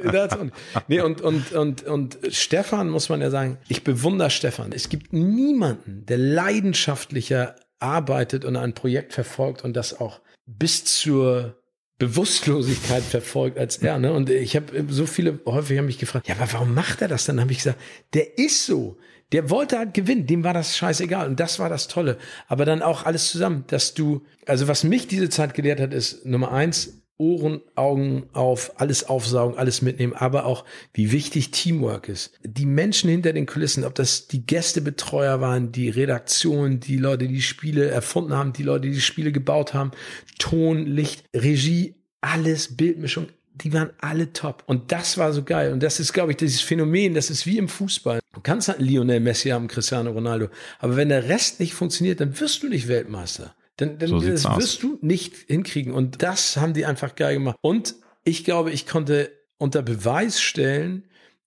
Adults only. Nee, und, und, und, und Stefan muss man ja sagen, ich bewundere Stefan. Es gibt niemanden, der leidenschaftlicher arbeitet und ein Projekt verfolgt und das auch bis zur Bewusstlosigkeit verfolgt als er. Ne? Und ich habe so viele häufig haben mich gefragt, ja, aber warum macht er das? Dann habe ich gesagt, der ist so. Der wollte halt gewinnen, dem war das scheißegal. Und das war das Tolle. Aber dann auch alles zusammen, dass du, also was mich diese Zeit gelehrt hat, ist Nummer eins, Ohren, Augen auf, alles aufsaugen, alles mitnehmen, aber auch, wie wichtig Teamwork ist. Die Menschen hinter den Kulissen, ob das die Gästebetreuer waren, die Redaktion, die Leute, die Spiele erfunden haben, die Leute, die die Spiele gebaut haben, Ton, Licht, Regie, alles, Bildmischung, die waren alle top. Und das war so geil. Und das ist, glaube ich, dieses Phänomen, das ist wie im Fußball. Du kannst halt Lionel Messi haben, Cristiano Ronaldo. Aber wenn der Rest nicht funktioniert, dann wirst du nicht Weltmeister. Dann, dann so das wirst aus. du nicht hinkriegen. Und das haben die einfach geil gemacht. Und ich glaube, ich konnte unter Beweis stellen,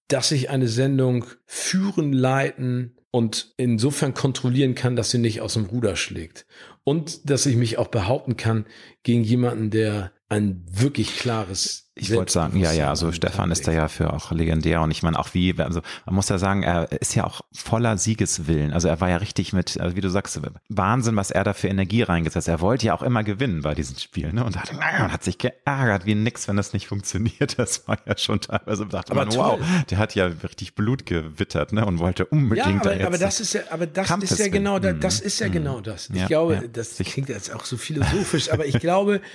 dass ich eine Sendung führen, leiten und insofern kontrollieren kann, dass sie nicht aus dem Ruder schlägt. Und dass ich mich auch behaupten kann gegen jemanden, der ein wirklich klares ich wollte sagen, ja, ja, also Stefan ist da ja für auch legendär und ich meine auch wie, also man muss ja sagen, er ist ja auch voller Siegeswillen. Also er war ja richtig mit, also wie du sagst, Wahnsinn, was er da für Energie reingesetzt. Er wollte ja auch immer gewinnen bei diesen Spielen, ne? Und hat, hat sich geärgert wie nix, wenn das nicht funktioniert. Das war ja schon teilweise dachte aber man, wow, der hat ja richtig Blut gewittert, ne? Und wollte unbedingt ja, aber, da aber das ist ja, aber das ist ja genau, das, das ist ja genau das. Ich ja, glaube, ja. das klingt jetzt auch so philosophisch, aber ich glaube,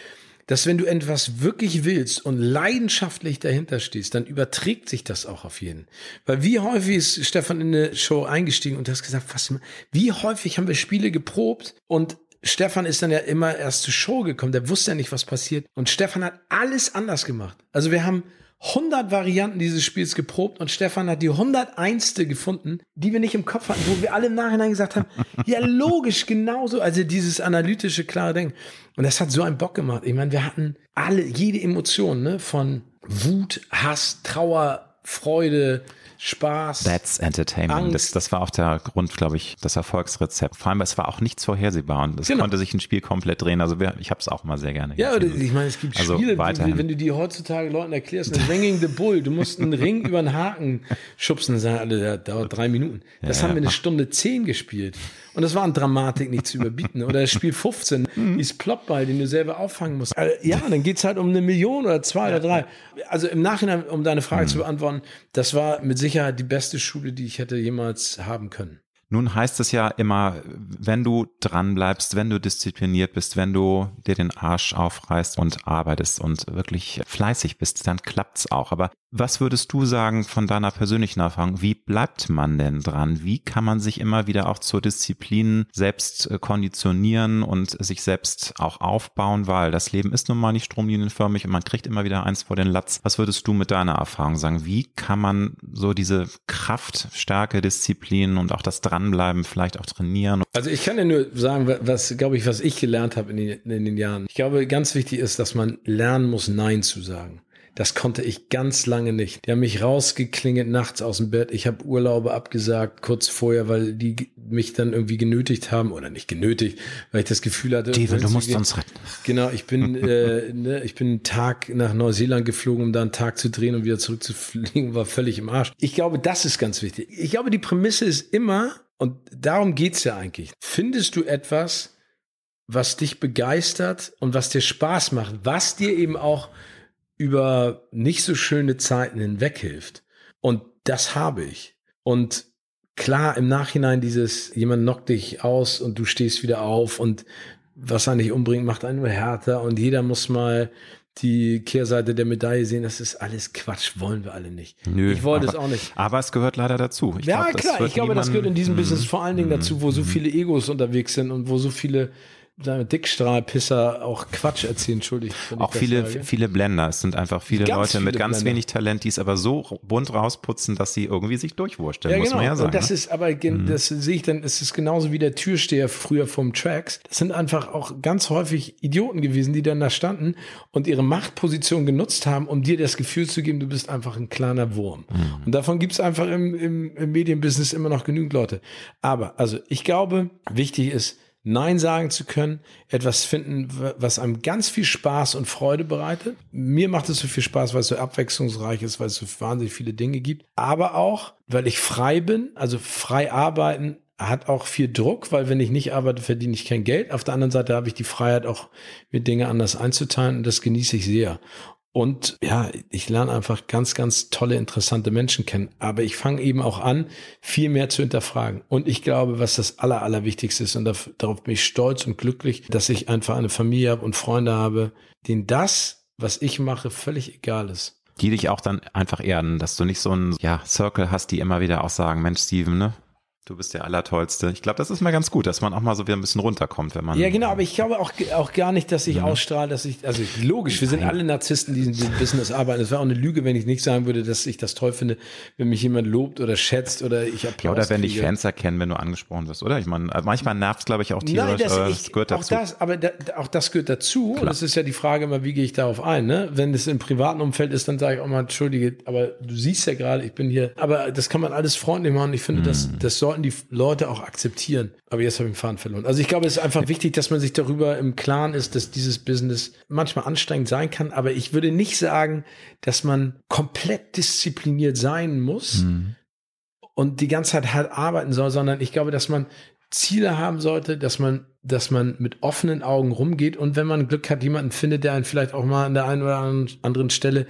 dass wenn du etwas wirklich willst und leidenschaftlich dahinter stehst, dann überträgt sich das auch auf jeden. Weil wie häufig ist Stefan in eine Show eingestiegen und du hast gesagt, was, wie häufig haben wir Spiele geprobt und Stefan ist dann ja immer erst zur Show gekommen, der wusste ja nicht, was passiert. Und Stefan hat alles anders gemacht. Also wir haben 100 Varianten dieses Spiels geprobt und Stefan hat die 101. gefunden, die wir nicht im Kopf hatten, wo wir alle im Nachhinein gesagt haben, ja logisch, genauso, also dieses analytische, klare Denken. Und das hat so einen Bock gemacht. Ich meine, wir hatten alle, jede Emotion, ne, von Wut, Hass, Trauer, Freude, Spaß. That's Entertainment. Das, das war auch der Grund, glaube ich, das Erfolgsrezept. Vor allem, es war auch nichts vorhersehbar und es genau. konnte sich ein Spiel komplett drehen. Also wir, ich habe es auch mal sehr gerne Ja, gesehen. ich meine, es gibt also Spiele, weiterhin. wenn du die heutzutage Leuten erklärst, Ringing the Bull, du musst einen Ring über den Haken schubsen, sagen alle, der dauert drei Minuten. Das ja, haben ja. wir eine Stunde zehn gespielt. Und das war an Dramatik nicht zu überbieten. Oder das Spiel 15, mhm. dieses Plotball, den du selber auffangen musst. Also, ja, dann geht's halt um eine Million oder zwei ja. oder drei. Also im Nachhinein, um deine Frage mhm. zu beantworten, das war mit Sicherheit die beste Schule, die ich hätte jemals haben können. Nun heißt es ja immer, wenn du dran bleibst, wenn du diszipliniert bist, wenn du dir den Arsch aufreißt und arbeitest und wirklich fleißig bist, dann klappt's auch. Aber Was würdest du sagen von deiner persönlichen Erfahrung? Wie bleibt man denn dran? Wie kann man sich immer wieder auch zur Disziplin selbst äh, konditionieren und sich selbst auch aufbauen? Weil das Leben ist nun mal nicht stromlinienförmig und man kriegt immer wieder eins vor den Latz. Was würdest du mit deiner Erfahrung sagen? Wie kann man so diese Kraft, Stärke, Disziplin und auch das Dranbleiben vielleicht auch trainieren? Also ich kann ja nur sagen, was, glaube ich, was ich gelernt habe in den, in den Jahren. Ich glaube, ganz wichtig ist, dass man lernen muss, Nein zu sagen. Das konnte ich ganz lange nicht. Die haben mich rausgeklingelt nachts aus dem Bett. Ich habe Urlaube abgesagt kurz vorher, weil die mich dann irgendwie genötigt haben oder nicht genötigt, weil ich das Gefühl hatte. Steven, du musst uns retten. Genau, ich bin äh, ne, ich bin einen Tag nach Neuseeland geflogen, um da einen Tag zu drehen und wieder zurückzufliegen, war völlig im Arsch. Ich glaube, das ist ganz wichtig. Ich glaube, die Prämisse ist immer und darum geht's ja eigentlich. Findest du etwas, was dich begeistert und was dir Spaß macht, was dir eben auch über nicht so schöne Zeiten hinweg hilft. Und das habe ich. Und klar, im Nachhinein dieses, jemand knockt dich aus und du stehst wieder auf und was er nicht umbringt, macht einen nur härter und jeder muss mal die Kehrseite der Medaille sehen, das ist alles Quatsch, wollen wir alle nicht. Nö, ich wollte es auch nicht. Aber es gehört leider dazu. Ich ja, glaub, klar, ich glaube, das gehört in diesem Business vor allen Dingen mm, dazu, wo so mhm. viele Egos unterwegs sind und wo so viele Dickstrahlpisser auch Quatsch erzählen, entschuldigt. Auch viele, viele Blender. Es sind einfach viele ganz Leute viele mit ganz Blender. wenig Talent, die es aber so bunt rausputzen, dass sie irgendwie sich durchwursteln, ja, muss genau. man ja sagen. Und das ne? ist aber, mhm. das sehe ich dann, es ist genauso wie der Türsteher früher vom Tracks. Das sind einfach auch ganz häufig Idioten gewesen, die dann da standen und ihre Machtposition genutzt haben, um dir das Gefühl zu geben, du bist einfach ein kleiner Wurm. Mhm. Und davon gibt es einfach im, im, im Medienbusiness immer noch genügend Leute. Aber, also ich glaube, wichtig ist, Nein sagen zu können, etwas finden, was einem ganz viel Spaß und Freude bereitet. Mir macht es so viel Spaß, weil es so abwechslungsreich ist, weil es so wahnsinnig viele Dinge gibt. Aber auch, weil ich frei bin, also frei arbeiten hat auch viel Druck, weil wenn ich nicht arbeite, verdiene ich kein Geld. Auf der anderen Seite habe ich die Freiheit, auch mir Dinge anders einzuteilen und das genieße ich sehr. Und ja, ich lerne einfach ganz, ganz tolle, interessante Menschen kennen. Aber ich fange eben auch an, viel mehr zu hinterfragen. Und ich glaube, was das Aller, Allerwichtigste ist, und darauf bin ich stolz und glücklich, dass ich einfach eine Familie habe und Freunde habe, denen das, was ich mache, völlig egal ist. Die dich auch dann einfach erden, dass du nicht so ein ja, Circle hast, die immer wieder auch sagen, Mensch, Steven, ne? Du bist der Allertollste. Ich glaube, das ist mal ganz gut, dass man auch mal so wieder ein bisschen runterkommt, wenn man. Ja, genau, aber ich glaube auch, auch gar nicht, dass ich mhm. ausstrahle, dass ich, also logisch, wir sind alle Narzissten, die in diesem Business arbeiten. Es wäre auch eine Lüge, wenn ich nicht sagen würde, dass ich das toll finde, wenn mich jemand lobt oder schätzt oder ich Applaus Ja, oder wenn dich Fans erkennen, wenn du angesprochen wirst, oder? Ich meine, manchmal nervt es, glaube ich, auch tierisch, Nein, das, aber ich, das gehört dazu. Auch das, aber da, auch das gehört dazu. Klar. Und es ist ja die Frage immer, wie gehe ich darauf ein, ne? Wenn es im privaten Umfeld ist, dann sage ich auch mal, entschuldige, aber du siehst ja gerade, ich bin hier, aber das kann man alles freundlich machen. Ich finde, mhm. das, das sollten die Leute auch akzeptieren. Aber jetzt habe ich den Faden verloren. Also ich glaube, es ist einfach wichtig, dass man sich darüber im Klaren ist, dass dieses Business manchmal anstrengend sein kann. Aber ich würde nicht sagen, dass man komplett diszipliniert sein muss mhm. und die ganze Zeit hart arbeiten soll, sondern ich glaube, dass man Ziele haben sollte, dass man, dass man mit offenen Augen rumgeht und wenn man Glück hat, jemanden findet, der einen vielleicht auch mal an der einen oder anderen Stelle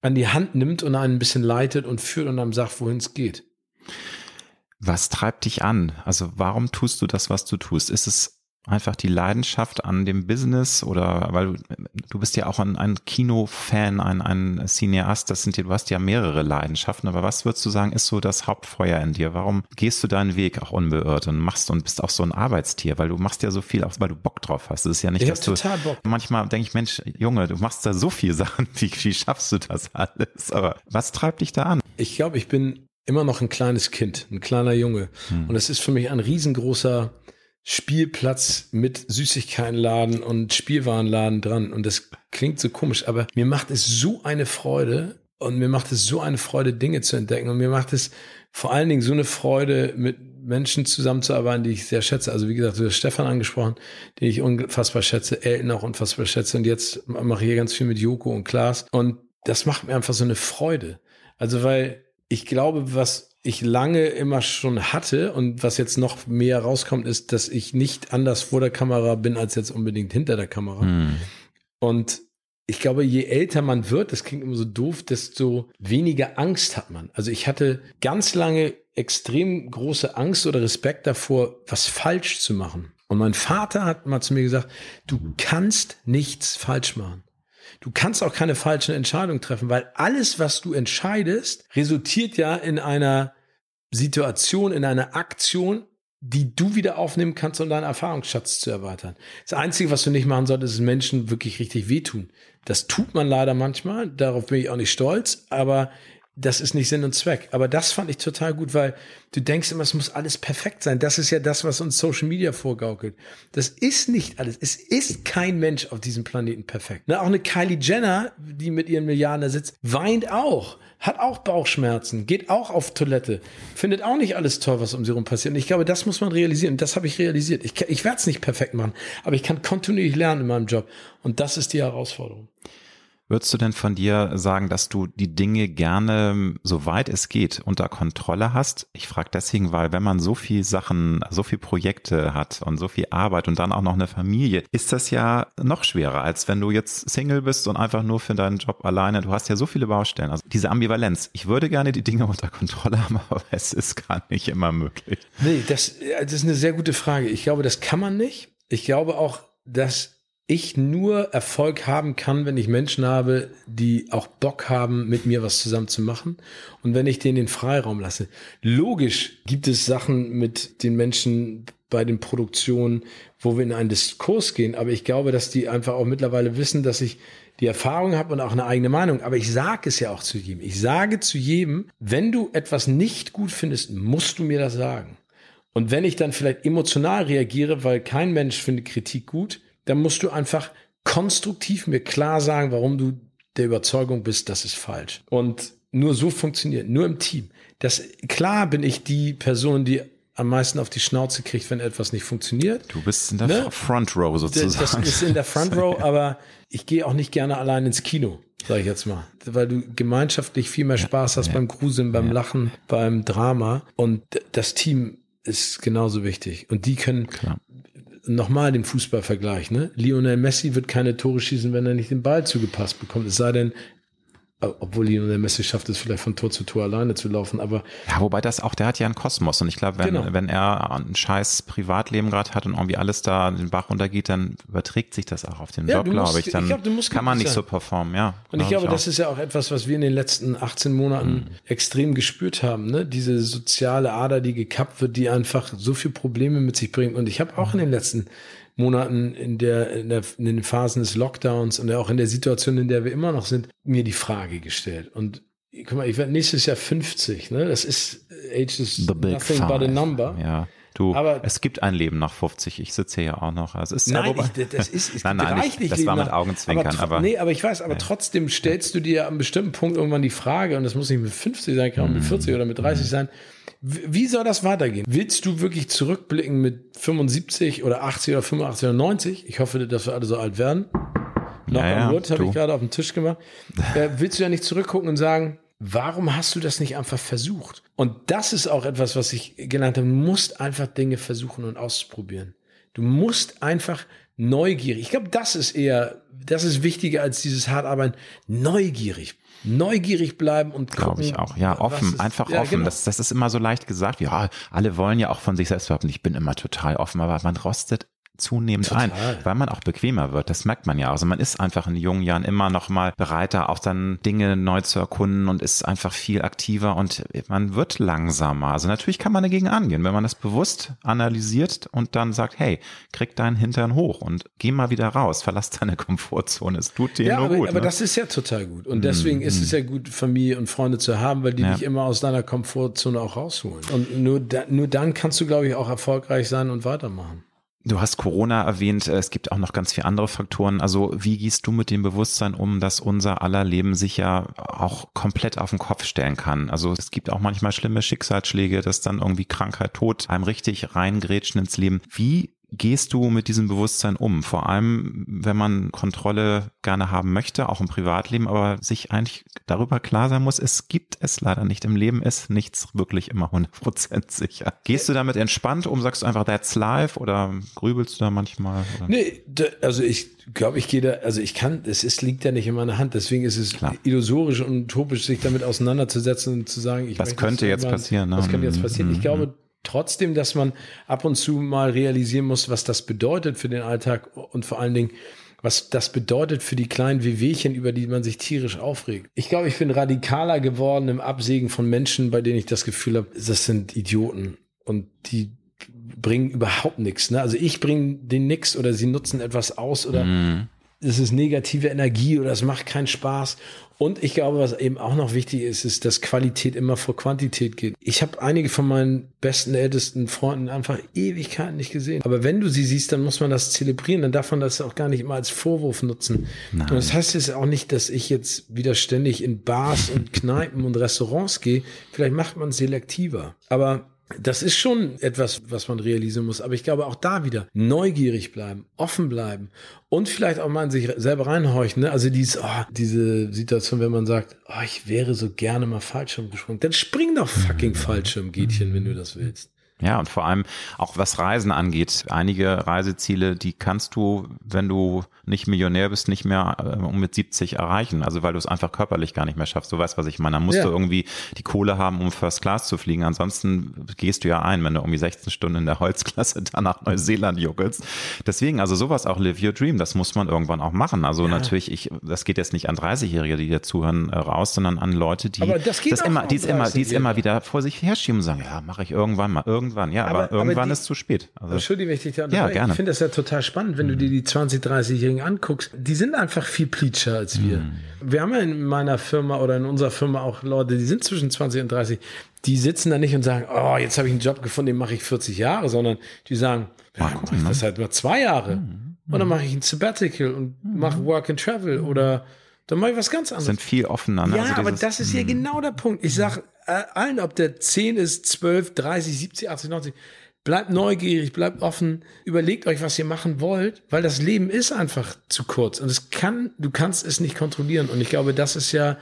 an die Hand nimmt und einen ein bisschen leitet und führt und einem sagt, wohin es geht. Was treibt dich an? Also warum tust du das, was du tust? Ist es einfach die Leidenschaft an dem Business oder weil du, du bist ja auch ein, ein Kinofan, ein, ein Cineast, das sind ja, du hast ja mehrere Leidenschaften, aber was würdest du sagen, ist so das Hauptfeuer in dir? Warum gehst du deinen Weg auch unbeirrt und machst und bist auch so ein Arbeitstier, weil du machst ja so viel, auch weil du Bock drauf hast. Das ist ja nicht, ich dass du Bock. manchmal denke ich, Mensch, Junge, du machst da so viel Sachen, wie, wie schaffst du das alles? Aber was treibt dich da an? Ich glaube, ich bin immer noch ein kleines Kind, ein kleiner Junge. Hm. Und es ist für mich ein riesengroßer Spielplatz mit Süßigkeitenladen und Spielwarenladen dran. Und das klingt so komisch, aber mir macht es so eine Freude und mir macht es so eine Freude, Dinge zu entdecken. Und mir macht es vor allen Dingen so eine Freude, mit Menschen zusammenzuarbeiten, die ich sehr schätze. Also wie gesagt, du hast Stefan angesprochen, den ich unfassbar schätze, Elton auch unfassbar schätze. Und jetzt mache ich hier ganz viel mit Joko und Klaas. Und das macht mir einfach so eine Freude. Also weil ich glaube, was ich lange immer schon hatte und was jetzt noch mehr rauskommt, ist, dass ich nicht anders vor der Kamera bin als jetzt unbedingt hinter der Kamera. Hm. Und ich glaube, je älter man wird, das klingt immer so doof, desto weniger Angst hat man. Also ich hatte ganz lange extrem große Angst oder Respekt davor, was falsch zu machen. Und mein Vater hat mal zu mir gesagt, du kannst nichts falsch machen. Du kannst auch keine falschen Entscheidungen treffen, weil alles, was du entscheidest, resultiert ja in einer Situation, in einer Aktion, die du wieder aufnehmen kannst, um deinen Erfahrungsschatz zu erweitern. Das Einzige, was du nicht machen solltest, ist Menschen wirklich richtig wehtun. Das tut man leider manchmal, darauf bin ich auch nicht stolz, aber das ist nicht Sinn und Zweck. Aber das fand ich total gut, weil du denkst immer, es muss alles perfekt sein. Das ist ja das, was uns Social Media vorgaukelt. Das ist nicht alles. Es ist kein Mensch auf diesem Planeten perfekt. Ne, auch eine Kylie Jenner, die mit ihren Milliarden da sitzt, weint auch, hat auch Bauchschmerzen, geht auch auf Toilette, findet auch nicht alles toll, was um sie herum passiert. Und ich glaube, das muss man realisieren. Das habe ich realisiert. Ich, ich werde es nicht perfekt machen, aber ich kann kontinuierlich lernen in meinem Job. Und das ist die Herausforderung. Würdest du denn von dir sagen, dass du die Dinge gerne, soweit es geht, unter Kontrolle hast? Ich frage deswegen, weil wenn man so viel Sachen, so viel Projekte hat und so viel Arbeit und dann auch noch eine Familie, ist das ja noch schwerer, als wenn du jetzt Single bist und einfach nur für deinen Job alleine. Du hast ja so viele Baustellen. Also diese Ambivalenz. Ich würde gerne die Dinge unter Kontrolle haben, aber es ist gar nicht immer möglich. Nee, das, das ist eine sehr gute Frage. Ich glaube, das kann man nicht. Ich glaube auch, dass ich nur Erfolg haben kann, wenn ich Menschen habe, die auch Bock haben, mit mir was zusammen zu machen und wenn ich denen den Freiraum lasse. Logisch gibt es Sachen mit den Menschen bei den Produktionen, wo wir in einen Diskurs gehen, aber ich glaube, dass die einfach auch mittlerweile wissen, dass ich die Erfahrung habe und auch eine eigene Meinung. Aber ich sage es ja auch zu jedem. Ich sage zu jedem, wenn du etwas nicht gut findest, musst du mir das sagen. Und wenn ich dann vielleicht emotional reagiere, weil kein Mensch findet Kritik gut, dann musst du einfach konstruktiv mir klar sagen, warum du der Überzeugung bist, das ist falsch. Und nur so funktioniert, nur im Team. Das, klar bin ich die Person, die am meisten auf die Schnauze kriegt, wenn etwas nicht funktioniert. Du bist in der ne? Front Row sozusagen. Das ist in der Front Row, aber ich gehe auch nicht gerne allein ins Kino, sage ich jetzt mal. Weil du gemeinschaftlich viel mehr Spaß hast ja, beim Gruseln, beim ja. Lachen, beim Drama. Und das Team ist genauso wichtig. Und die können Klar nochmal den Fußballvergleich, ne? Lionel Messi wird keine Tore schießen, wenn er nicht den Ball zugepasst bekommt. Es sei denn, obwohl Lionel Messi schafft es vielleicht von Tor zu Tor alleine zu laufen, aber. Ja, wobei das auch, der hat ja einen Kosmos und ich glaube, wenn, genau. wenn er ein scheiß Privatleben gerade hat und irgendwie alles da den Bach runtergeht, dann überträgt sich das auch auf den ja, Job, glaube ich. Dann ich glaub, kann man nicht sein. so performen, ja. Und ich glaube, ich das ist ja auch etwas, was wir in den letzten 18 Monaten mhm. extrem gespürt haben, ne? Diese soziale Ader, die gekappt wird, die einfach so viel Probleme mit sich bringt. Und ich habe auch in den letzten Monaten in der, in der in den Phasen des Lockdowns und auch in der Situation, in der wir immer noch sind, mir die Frage gestellt. Und guck mal, ich werde nächstes Jahr 50, ne? Das ist age is The nothing five. but a number. Ja. Du, aber es gibt ein Leben nach 50. Ich sitze hier ja auch noch. Es ist nein, ja, ich, das ist, es nein, nein, ich, das Leben war mit Augenzwinkern. Aber, aber, nee, aber ich weiß, aber ja. trotzdem stellst du dir einem bestimmten Punkt irgendwann die Frage, und das muss nicht mit 50 sein, kann auch mit 40 mhm. oder mit 30 sein, wie soll das weitergehen? Willst du wirklich zurückblicken mit 75 oder 80 oder 85 oder 90? Ich hoffe, dass wir alle so alt werden. Knock ja, on wood, habe ich gerade auf den Tisch gemacht. Äh, willst du ja nicht zurückgucken und sagen, warum hast du das nicht einfach versucht? Und das ist auch etwas, was ich gelernt habe. Du musst einfach Dinge versuchen und ausprobieren. Du musst einfach neugierig. Ich glaube, das ist eher, das ist wichtiger als dieses hart arbeiten. Neugierig neugierig bleiben und glaube ich auch ja offen einfach ja, offen genau. das, das ist immer so leicht gesagt ja alle wollen ja auch von sich selbst behaupten ich bin immer total offen aber man rostet zunehmend Total. ein, weil man auch bequemer wird. Das merkt man ja. Also man ist einfach in jungen Jahren immer noch mal bereiter, auch dann Dinge neu zu erkunden und ist einfach viel aktiver und man wird langsamer. Also natürlich kann man dagegen angehen, wenn man das bewusst analysiert und dann sagt, hey, krieg deinen Hintern hoch und geh mal wieder raus, verlass deine Komfortzone. Es tut dir ja, nur aber, gut. Aber ne? das ist ja total gut. Und deswegen mm, ist es mm. ja gut, Familie und Freunde zu haben, weil die ja. dich immer aus deiner Komfortzone auch rausholen. Und nur, da, nur dann kannst du, glaube ich, auch erfolgreich sein und weitermachen. Du hast Corona erwähnt, es gibt auch noch ganz viele andere Faktoren. Also wie gehst du mit dem Bewusstsein um, dass unser aller Leben sich ja auch komplett auf den Kopf stellen kann? Also es gibt auch manchmal schlimme Schicksalsschläge, dass dann irgendwie Krankheit, Tod einem richtig reingrätschen ins Leben. Wie gehst du mit diesem Bewusstsein um? Vor allem, wenn man Kontrolle gerne haben möchte, auch im Privatleben, aber sich eigentlich darüber klar sein muss, es gibt es leider nicht. Im Leben ist nichts wirklich immer 100% sicher. Gehst du damit entspannt um, sagst du einfach, that's life oder grübelst du da manchmal? Oder? Nee, also ich glaube, ich gehe da, also ich kann, es ist, liegt ja nicht in meiner Hand. Deswegen ist es Klar. illusorisch und utopisch, sich damit auseinanderzusetzen und zu sagen, ich Was könnte jetzt passieren? Ne? Was könnte jetzt passieren? Ich mhm. glaube, trotzdem, dass man ab und zu mal realisieren muss, was das bedeutet für den Alltag und vor allen Dingen, was das bedeutet für die kleinen Wehwehchen, über die man sich tierisch aufregt. Ich glaube, ich bin radikaler geworden im Absägen von Menschen, bei denen ich das Gefühl habe, das sind Idioten und die bringen überhaupt nichts. Ne? Also ich bringe denen nichts oder sie nutzen etwas aus oder mm. es ist negative Energie oder es macht keinen Spaß. Und ich glaube, was eben auch noch wichtig ist, ist, dass Qualität immer vor Quantität geht. Ich habe einige von meinen besten, ältesten Freunden einfach Ewigkeiten nicht gesehen. Aber wenn du sie siehst, dann muss man das zelebrieren. Dann darf man das auch gar nicht immer als Vorwurf nutzen. Nein. Und das heißt jetzt auch nicht, dass ich jetzt wieder ständig in Bars und Kneipen und Restaurants gehe. Vielleicht macht man selektiver. Aber das ist schon etwas, was man realisieren muss. Aber ich glaube auch da wieder neugierig bleiben, offen bleiben und vielleicht auch mal in sich selber reinhorchen. Ne? Also dies, oh, diese Situation, wenn man sagt, oh, ich wäre so gerne mal Fallschirm gesprungen, dann spring doch fucking mhm. Fallschirm, Gätchen, wenn du das willst. Ja, und vor allem auch was Reisen angeht. Einige Reiseziele, die kannst du, wenn du nicht Millionär bist, nicht mehr äh, mit 70 erreichen. Also weil du es einfach körperlich gar nicht mehr schaffst. Du weißt, was ich meine. Dann musst ja. du irgendwie die Kohle haben, um First Class zu fliegen. Ansonsten gehst du ja ein, wenn du irgendwie 16 Stunden in der Holzklasse dann nach Neuseeland juckelst. Deswegen, also sowas auch Live Your Dream, das muss man irgendwann auch machen. Also ja. natürlich, ich, das geht jetzt nicht an 30-Jährige, die hier zuhören, äh, raus, sondern an Leute, die das, das immer, die es immer, die es immer wieder vor sich herschieben und sagen, ja, mache ich irgendwann mal, irgendwann, ja, aber, aber irgendwann aber die, ist zu spät. Also, Entschuldige, wenn ich dich da ja, gerne. Ich finde das ja total spannend, wenn du dir die 20, 30-Jährigen anguckst. Die sind einfach viel pleatscher als wir. Mhm. Wir haben ja in meiner Firma oder in unserer Firma auch Leute, die sind zwischen 20 und 30. Die sitzen da nicht und sagen, oh, jetzt habe ich einen Job gefunden, den mache ich 40 Jahre, sondern die sagen, ja, guck ich das halt nur zwei Jahre. Mhm. Und dann mache ich ein Sabbatical und mhm. mache Work and Travel oder dann mache ich was ganz anderes. Sind viel offener. Ne? Ja, also aber das ist ja mhm. genau der Punkt. Ich sage äh, allen, ob der 10 ist, 12, 30, 70, 80, 90, Bleibt neugierig, bleibt offen, überlegt euch, was ihr machen wollt, weil das Leben ist einfach zu kurz und es kann, du kannst es nicht kontrollieren. Und ich glaube, das ist ja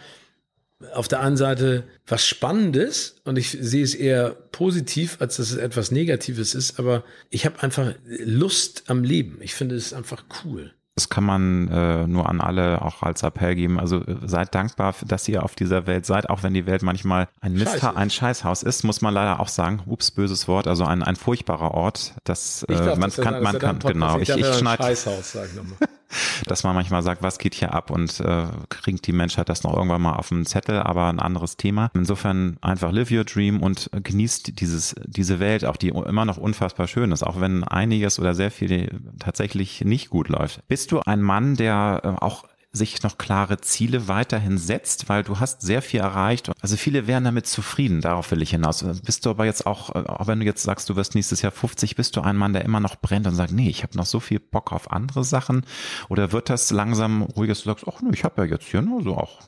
auf der einen Seite was Spannendes und ich sehe es eher positiv, als dass es etwas Negatives ist, aber ich habe einfach Lust am Leben. Ich finde es einfach cool. Das kann man äh, nur an alle auch als Appell geben. Also äh, seid dankbar, dass ihr auf dieser Welt seid, auch wenn die Welt manchmal ein Mist, ein Scheißhaus ist, muss man leider auch sagen. Ups, böses Wort, also ein, ein furchtbarer Ort. Das, äh, man kann, man kann, genau. Ich, ich schneide. Scheißhaus, sag ich nochmal. dass man manchmal sagt, was geht hier ab und äh, kriegt die Menschheit das noch irgendwann mal auf dem Zettel, aber ein anderes Thema. Insofern einfach live your dream und genießt dieses, diese Welt, auch die immer noch unfassbar schön ist, auch wenn einiges oder sehr viel tatsächlich nicht gut läuft. Bist du ein Mann, der äh, auch sich noch klare Ziele weiterhin setzt, weil du hast sehr viel erreicht. Also viele wären damit zufrieden, darauf will ich hinaus. Bist du aber jetzt auch, auch wenn du jetzt sagst, du wirst nächstes Jahr 50, bist du ein Mann, der immer noch brennt und sagt, nee, ich habe noch so viel Bock auf andere Sachen? Oder wird das langsam ruhig, dass du sagst, ach nee, ich habe ja jetzt hier nur so auch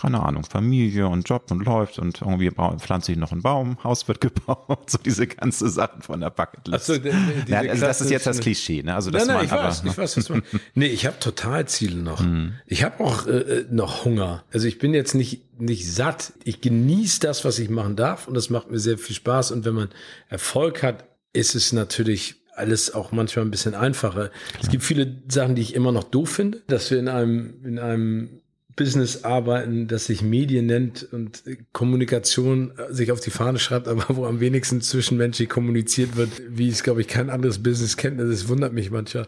keine Ahnung, Familie und Job und läuft und irgendwie pflanze ich noch einen Baum, Haus wird gebaut, so diese ganze Sachen von der Bucketlist. Also, ja, also das ist jetzt das Klischee, ne? Also das nein, nein, ich aber, weiß, ich weiß, was du Nee, ich habe total Ziele noch. Mhm. Ich habe auch äh, äh, noch Hunger. Also ich bin jetzt nicht nicht satt. Ich genieße das, was ich machen darf und das macht mir sehr viel Spaß und wenn man Erfolg hat, ist es natürlich alles auch manchmal ein bisschen einfacher. Klar. Es gibt viele Sachen, die ich immer noch doof finde, dass wir in einem in einem Business arbeiten, das sich Medien nennt und Kommunikation äh, sich auf die Fahne schreibt, aber wo am wenigsten zwischenmenschlich kommuniziert wird, wie es, glaube ich, kein anderes Business kennt. Das wundert mich manchmal.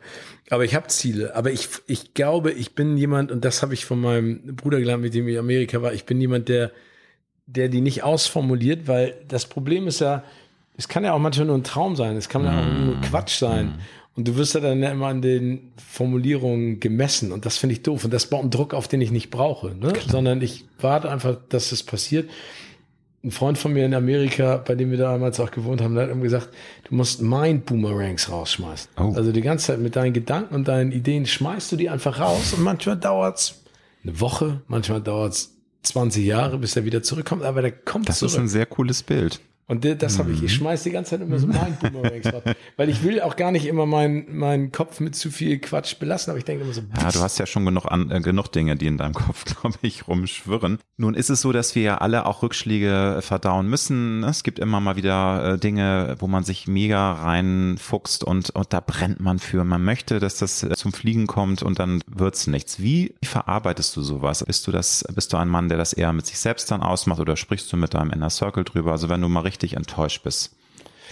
Aber ich habe Ziele. Aber ich, ich glaube, ich bin jemand, und das habe ich von meinem Bruder gelernt, mit dem ich in Amerika war, ich bin jemand, der, der die nicht ausformuliert, weil das Problem ist ja, es kann ja auch manchmal nur ein Traum sein, es kann ja auch nur Quatsch sein. Und du wirst ja dann immer an den Formulierungen gemessen. Und das finde ich doof. Und das baut einen Druck auf, den ich nicht brauche. Ne? Sondern ich warte einfach, dass das passiert. Ein Freund von mir in Amerika, bei dem wir damals auch gewohnt haben, der hat immer gesagt, du musst Mind-Boomerangs rausschmeißen. Oh. Also die ganze Zeit mit deinen Gedanken und deinen Ideen schmeißt du die einfach raus. Und manchmal dauert's eine Woche, manchmal dauert's 20 Jahre, bis er wieder zurückkommt. Aber der kommt das zurück. Das ist ein sehr cooles Bild. Und das habe ich, ich mhm. schmeiß die ganze Zeit immer so mein Boomerangs. Weil ich will auch gar nicht immer meinen meinen Kopf mit zu viel Quatsch belassen, aber ich denke immer so. Ja, du hast ja schon genug, an, äh, genug Dinge, die in deinem Kopf, glaube ich, rumschwirren. Nun ist es so, dass wir ja alle auch Rückschläge verdauen müssen. Es gibt immer mal wieder äh, Dinge, wo man sich mega reinfuchst und, und da brennt man für. Man möchte, dass das äh, zum Fliegen kommt und dann wird's nichts. Wie verarbeitest du sowas? Bist du das, bist du ein Mann, der das eher mit sich selbst dann ausmacht oder sprichst du mit deinem Inner Circle drüber? Also wenn du mal richtig richtig enttäuscht bist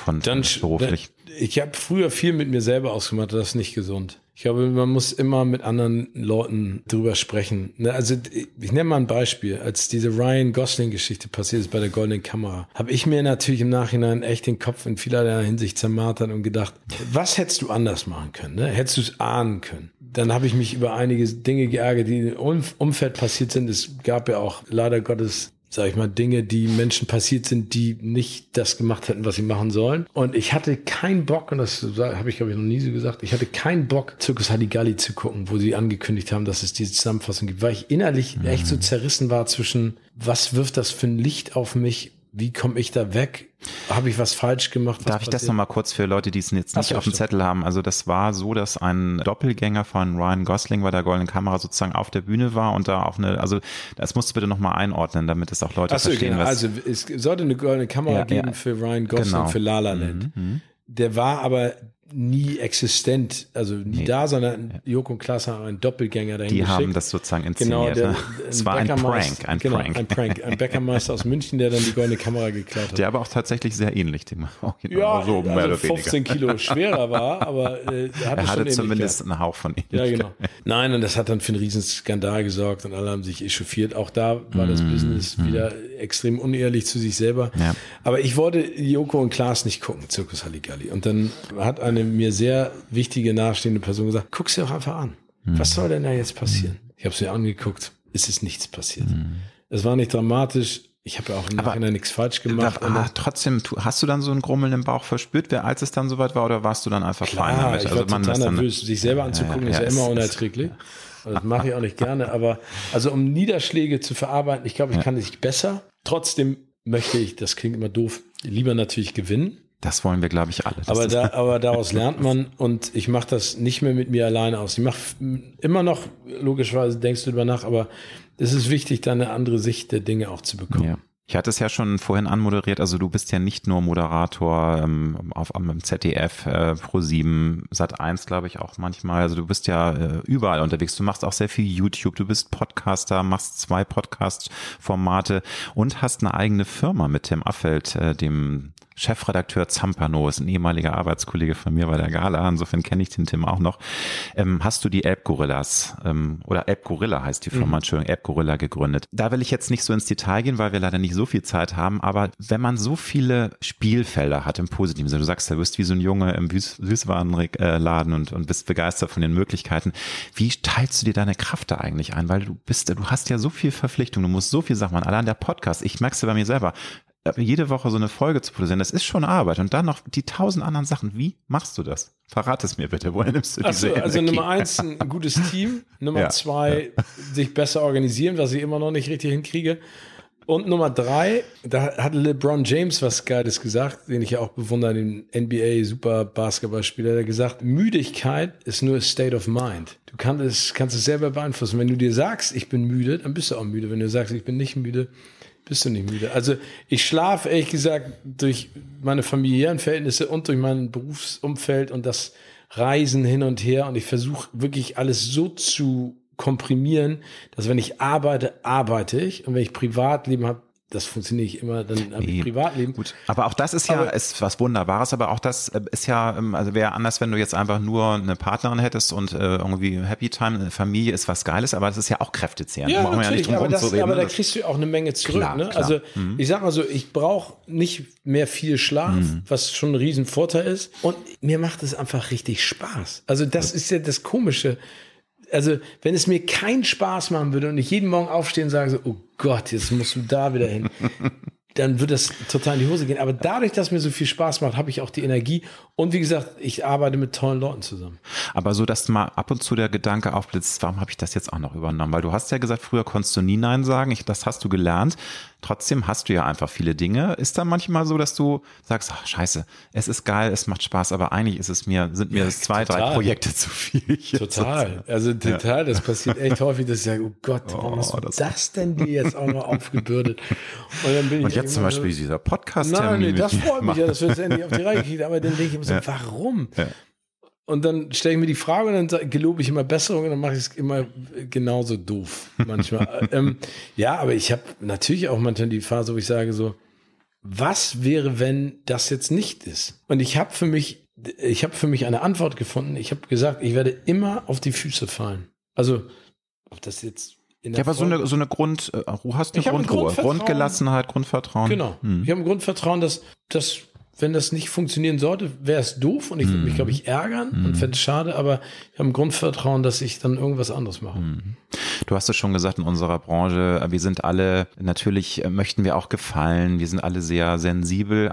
von, dann, beruflich? Ich habe früher viel mit mir selber ausgemacht, das ist nicht gesund. Ich glaube, man muss immer mit anderen Leuten drüber sprechen. Ne, also ich nenne mal ein Beispiel. Als diese Ryan Gosling-Geschichte passiert ist bei der Goldenen Kamera, habe ich mir natürlich im Nachhinein echt den Kopf in vielerlei Hinsicht zermartert und gedacht, was hättest du anders machen können? Ne? Hättest du es ahnen können? Dann habe ich mich über einige Dinge geärgert, die im Umfeld passiert sind. Es gab ja auch leider Gottes sag ich mal, Dinge, die Menschen passiert sind, die nicht das gemacht hätten, was sie machen sollen. Und ich hatte keinen Bock, und das habe ich, glaube ich, noch nie so gesagt, ich hatte keinen Bock, Zirkus Halligalli zu gucken, wo sie angekündigt haben, dass es diese Zusammenfassung gibt, weil ich innerlich mhm. echt so zerrissen war zwischen, was wirft das für ein Licht auf mich wie komme ich da weg? Habe ich was falsch gemacht? Was Darf ich passiert? das nochmal kurz für Leute, die es jetzt nicht so, auf dem Zettel haben? Also das war so, dass ein Doppelgänger von Ryan Gosling bei der Goldenen Kamera sozusagen auf der Bühne war und da auf eine, also das musst du bitte nochmal einordnen, damit es auch Leute Ach so, verstehen. Genau. Also es sollte eine Goldene Kamera ja, geben ja. für Ryan Gosling genau. für La La Land. Mhm, mhm. Der war aber nie existent, also nie nee. da, sondern Joko und Klaas haben einen Doppelgänger dahin Die geschickt. haben das sozusagen inszeniert. Genau, der, es war ein Prank, ein genau, Prank. Ein Prank, ein Bäckermeister aus München, der dann die goldene Kamera geklaut hat. Der aber auch tatsächlich sehr ähnlich dem Ja, so also 15 Kilo schwerer war, aber äh, er hatte, er hatte zumindest einen Hauch von ihm. Ja, genau. Nein, und das hat dann für einen riesen Skandal gesorgt und alle haben sich echauffiert. Auch da war das mm, Business mm. wieder extrem unehrlich zu sich selber. Ja. Aber ich wollte Joko und Klaas nicht gucken, Zirkus Halligalli. Und dann hat eine mir sehr wichtige nahestehende Person gesagt, guck sie doch einfach an. Mhm. Was soll denn da jetzt passieren? Ich habe sie angeguckt, es ist nichts passiert. Mhm. Es war nicht dramatisch. Ich habe ja auch im Nachhinein nichts falsch gemacht. Da, ah, trotzdem, hast du dann so ein Grummeln im Bauch verspürt, als es dann soweit war, oder warst du dann einfach Klar, fein damit? Ich war also total nervös. Sich selber anzugucken, ja, ja, ist ja immer unerträglich. Das mache ich auch nicht gerne. Aber also um Niederschläge zu verarbeiten, ich glaube, ich kann nicht besser. Trotzdem möchte ich, das klingt immer doof, lieber natürlich gewinnen. Das wollen wir, glaube ich, alle. Aber, da, aber daraus lernt man und ich mache das nicht mehr mit mir alleine aus. Ich mache immer noch, logischerweise denkst du drüber nach, aber es ist wichtig, da eine andere Sicht der Dinge auch zu bekommen. Ja. Ich hatte es ja schon vorhin anmoderiert, also du bist ja nicht nur Moderator ähm, auf am ZDF, äh, Pro 7, Sat 1, glaube ich, auch manchmal. Also du bist ja äh, überall unterwegs. Du machst auch sehr viel YouTube, du bist Podcaster, machst zwei Podcast-Formate und hast eine eigene Firma mit Tim Affeld, äh, dem Chefredakteur Zampano, ist ein ehemaliger Arbeitskollege von mir bei der Gala, insofern kenne ich den Tim auch noch. Ähm, hast du die Elbgorillas ähm, oder Elbgorilla heißt die Firma, mhm. Entschuldigung, Elbgorilla gegründet. Da will ich jetzt nicht so ins Detail gehen, weil wir leider nicht so viel Zeit haben, aber wenn man so viele Spielfelder hat im positiven Sinne, du sagst, du bist wie so ein Junge im Süßwarenladen und, und bist begeistert von den Möglichkeiten, wie teilst du dir deine Kraft da eigentlich ein? Weil du bist, du hast ja so viel Verpflichtung, du musst so viel Sachen machen, allein der Podcast, ich merke es ja bei mir selber, jede Woche so eine Folge zu produzieren, das ist schon Arbeit. Und dann noch die tausend anderen Sachen. Wie machst du das? Verrat es mir bitte. Woher nimmst du diese so, Also Nummer eins, ein gutes Team. Nummer ja, zwei, ja. sich besser organisieren, was ich immer noch nicht richtig hinkriege. Und Nummer drei, da hat LeBron James was Geiles gesagt, den ich ja auch bewundere, den NBA Super Basketballspieler, der gesagt, Müdigkeit ist nur a state of mind. Du kannst es, kannst es selber beeinflussen. Wenn du dir sagst, ich bin müde, dann bist du auch müde. Wenn du sagst, ich bin nicht müde, bist du nicht müde? Also ich schlafe ehrlich gesagt durch meine familiären Verhältnisse und durch mein Berufsumfeld und das Reisen hin und her und ich versuche wirklich alles so zu komprimieren, dass wenn ich arbeite, arbeite ich und wenn ich Privatleben habe, das funktioniert nicht immer dann nee, Privatleben. Gut. Aber auch das ist ja ist was Wunderbares, aber auch das äh, ist ja, ähm, also wäre anders, wenn du jetzt einfach nur eine Partnerin hättest und äh, irgendwie Happy Time, eine Familie ist was Geiles, aber das ist ja auch kräftezehrend. Ja, natürlich, ja nicht drum aber, das, reden, aber da kriegst du auch eine Menge zurück. Klar, ne? Klar. Also mhm. ich sag mal so, ich brauche nicht mehr viel Schlaf, mhm. was schon ein Riesenvorteil ist. Und mir macht es einfach richtig Spaß. Also das ist ja das Komische also wenn es mir keinen Spaß machen würde und ich jeden Morgen aufstehen und sage so, oh Gott, jetzt musst du da wieder hin, dann wird das total in die Hose gehen. Aber dadurch, dass mir so viel Spaß macht, habe ich auch die Energie. Und wie gesagt, ich arbeite mit tollen Leuten zusammen. Aber so, dass mal ab und zu der Gedanke aufblitzt, warum habe ich das jetzt auch noch übernommen? Weil du hast ja gesagt, früher konntest du nie Nein sagen. Ich, das hast du gelernt. Trotzdem hast du ja einfach viele Dinge. Ist dann manchmal so, dass du sagst, ach, scheiße, es ist geil, es macht Spaß, aber eigentlich ist es mir, sind mir ja, zwei, total. drei Projekte zu viel. Total. Also total, ja. das passiert echt häufig, dass ich sage, oh Gott, warum oh, hast du das, das denn dir jetzt auch noch aufgebürdet? Und, dann bin ich und jetzt zum Beispiel so, dieser podcast Nein, nee, das freut mich ja, dass wir es endlich auf die Reihe kriegen, aber dann denke ich immer so, ja. warum? Und dann stelle ich mir die Frage und dann gelobe ich immer Besserung und dann mache ich es immer genauso doof manchmal. ähm, ja, aber ich habe natürlich auch manchmal die Phase, wo ich sage so, was wäre, wenn das jetzt nicht ist? Und ich habe für mich ich habe für mich eine Antwort gefunden. Ich habe gesagt, ich werde immer auf die Füße fallen. Also, ob das jetzt in der ja, aber so eine, so eine Grund, äh, hast eine Grundruhe, Grundgelassenheit, Grundvertrauen. Genau. Hm. Ich habe ein Grundvertrauen, dass, dass wenn das nicht funktionieren sollte, wäre es doof und ich würde mich, glaube ich, ärgern mm. und fände es schade, aber ich habe ein Grundvertrauen, dass ich dann irgendwas anderes mache. Mm. Du hast es schon gesagt in unserer Branche, wir sind alle, natürlich möchten wir auch gefallen, wir sind alle sehr sensibel,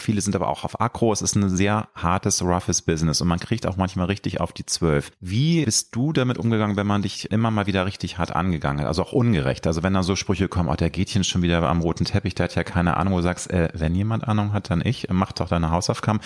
viele sind aber auch auf Akro, es ist ein sehr hartes, roughes Business und man kriegt auch manchmal richtig auf die Zwölf. Wie bist du damit umgegangen, wenn man dich immer mal wieder richtig hart angegangen hat, also auch ungerecht, also wenn da so Sprüche kommen, oh, der geht hier schon wieder am roten Teppich, der hat ja keine Ahnung, wo du sagst, äh, wenn jemand Ahnung hat, dann ich, mach doch deine Hausaufgaben.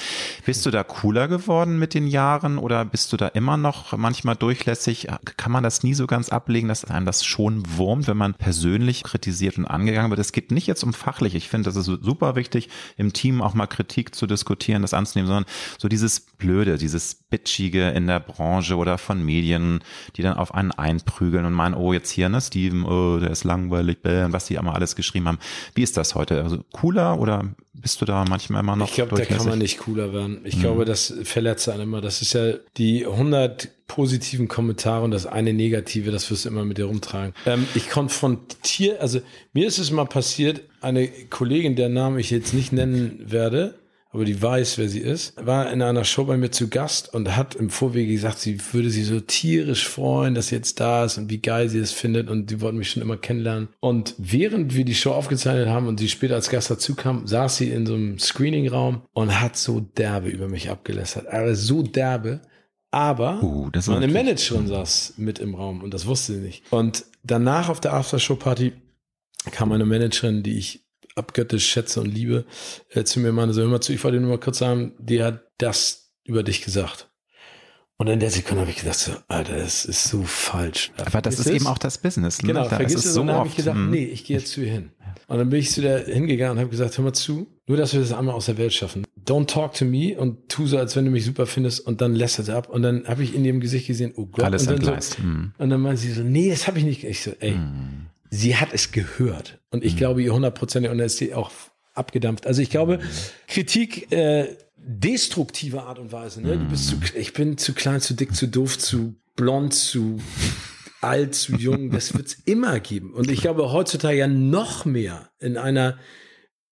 Bist du da cooler geworden mit den Jahren oder bist du da immer noch manchmal durchlässig? Kann man das nie so ganz ablegen, dass einem das schon wurmt, wenn man persönlich kritisiert und angegangen wird? Es geht nicht jetzt um fachlich. Ich finde, das ist super wichtig, im Team auch mal Kritik zu diskutieren, das anzunehmen, sondern so dieses Blöde, dieses Bitchige in der Branche oder von Medien, die dann auf einen einprügeln und meinen, oh, jetzt hier, ne, Steven, oh, der ist langweilig, bäh, was die immer alles geschrieben haben. Wie ist das heute? Also cooler oder bist du da manchmal immer noch? Ich glaube, da kann man nicht cooler werden. Ich mhm. glaube, das verletzt einen immer. Das ist ja die 100 positiven Kommentare und das eine negative, das wirst du immer mit dir rumtragen. Ähm, ich konfrontiere, also mir ist es mal passiert, eine Kollegin, der Name ich jetzt nicht nennen werde, aber die weiß, wer sie ist, war in einer Show bei mir zu Gast und hat im Vorwege gesagt, sie würde sich so tierisch freuen, dass sie jetzt da ist und wie geil sie es findet und die wollten mich schon immer kennenlernen. Und während wir die Show aufgezeichnet haben und sie später als Gast dazu kam, saß sie in so einem Screening-Raum und hat so derbe über mich abgelästert. Aber so derbe. Aber uh, meine Managerin saß mit im Raum und das wusste sie nicht. Und danach auf der Aftershow-Party kam meine Managerin, die ich abgöttisch schätze und liebe, äh, zu mir meine so, hör mal zu, ich wollte nur mal kurz sagen, die hat das über dich gesagt. Und in der Sekunde habe ich gedacht, so, Alter, das ist so falsch. Aber das ist es? eben auch das Business. Ne? Genau, da vergiss es. So und dann habe ich gesagt, hm. nee, ich gehe jetzt zu ihr hin. Und dann bin ich zu der hingegangen und habe gesagt, hör mal zu, nur dass wir das einmal aus der Welt schaffen. Don't talk to me und tu so, als wenn du mich super findest und dann lässt es ab. Und dann habe ich in ihrem Gesicht gesehen, oh Gott. Alles und dann, so, hm. und dann meinte sie so, nee, das habe ich nicht. Ich so, ey, hm sie hat es gehört. Und ich mhm. glaube, ihr 100% und dann ist sie auch abgedampft. Also ich glaube, mhm. Kritik äh, destruktive Art und Weise. Ne? Du bist zu, mhm. ich bin zu klein, zu dick, zu doof, zu blond, zu alt, zu jung. Das wird es immer geben. Und ich glaube heutzutage ja noch mehr in einer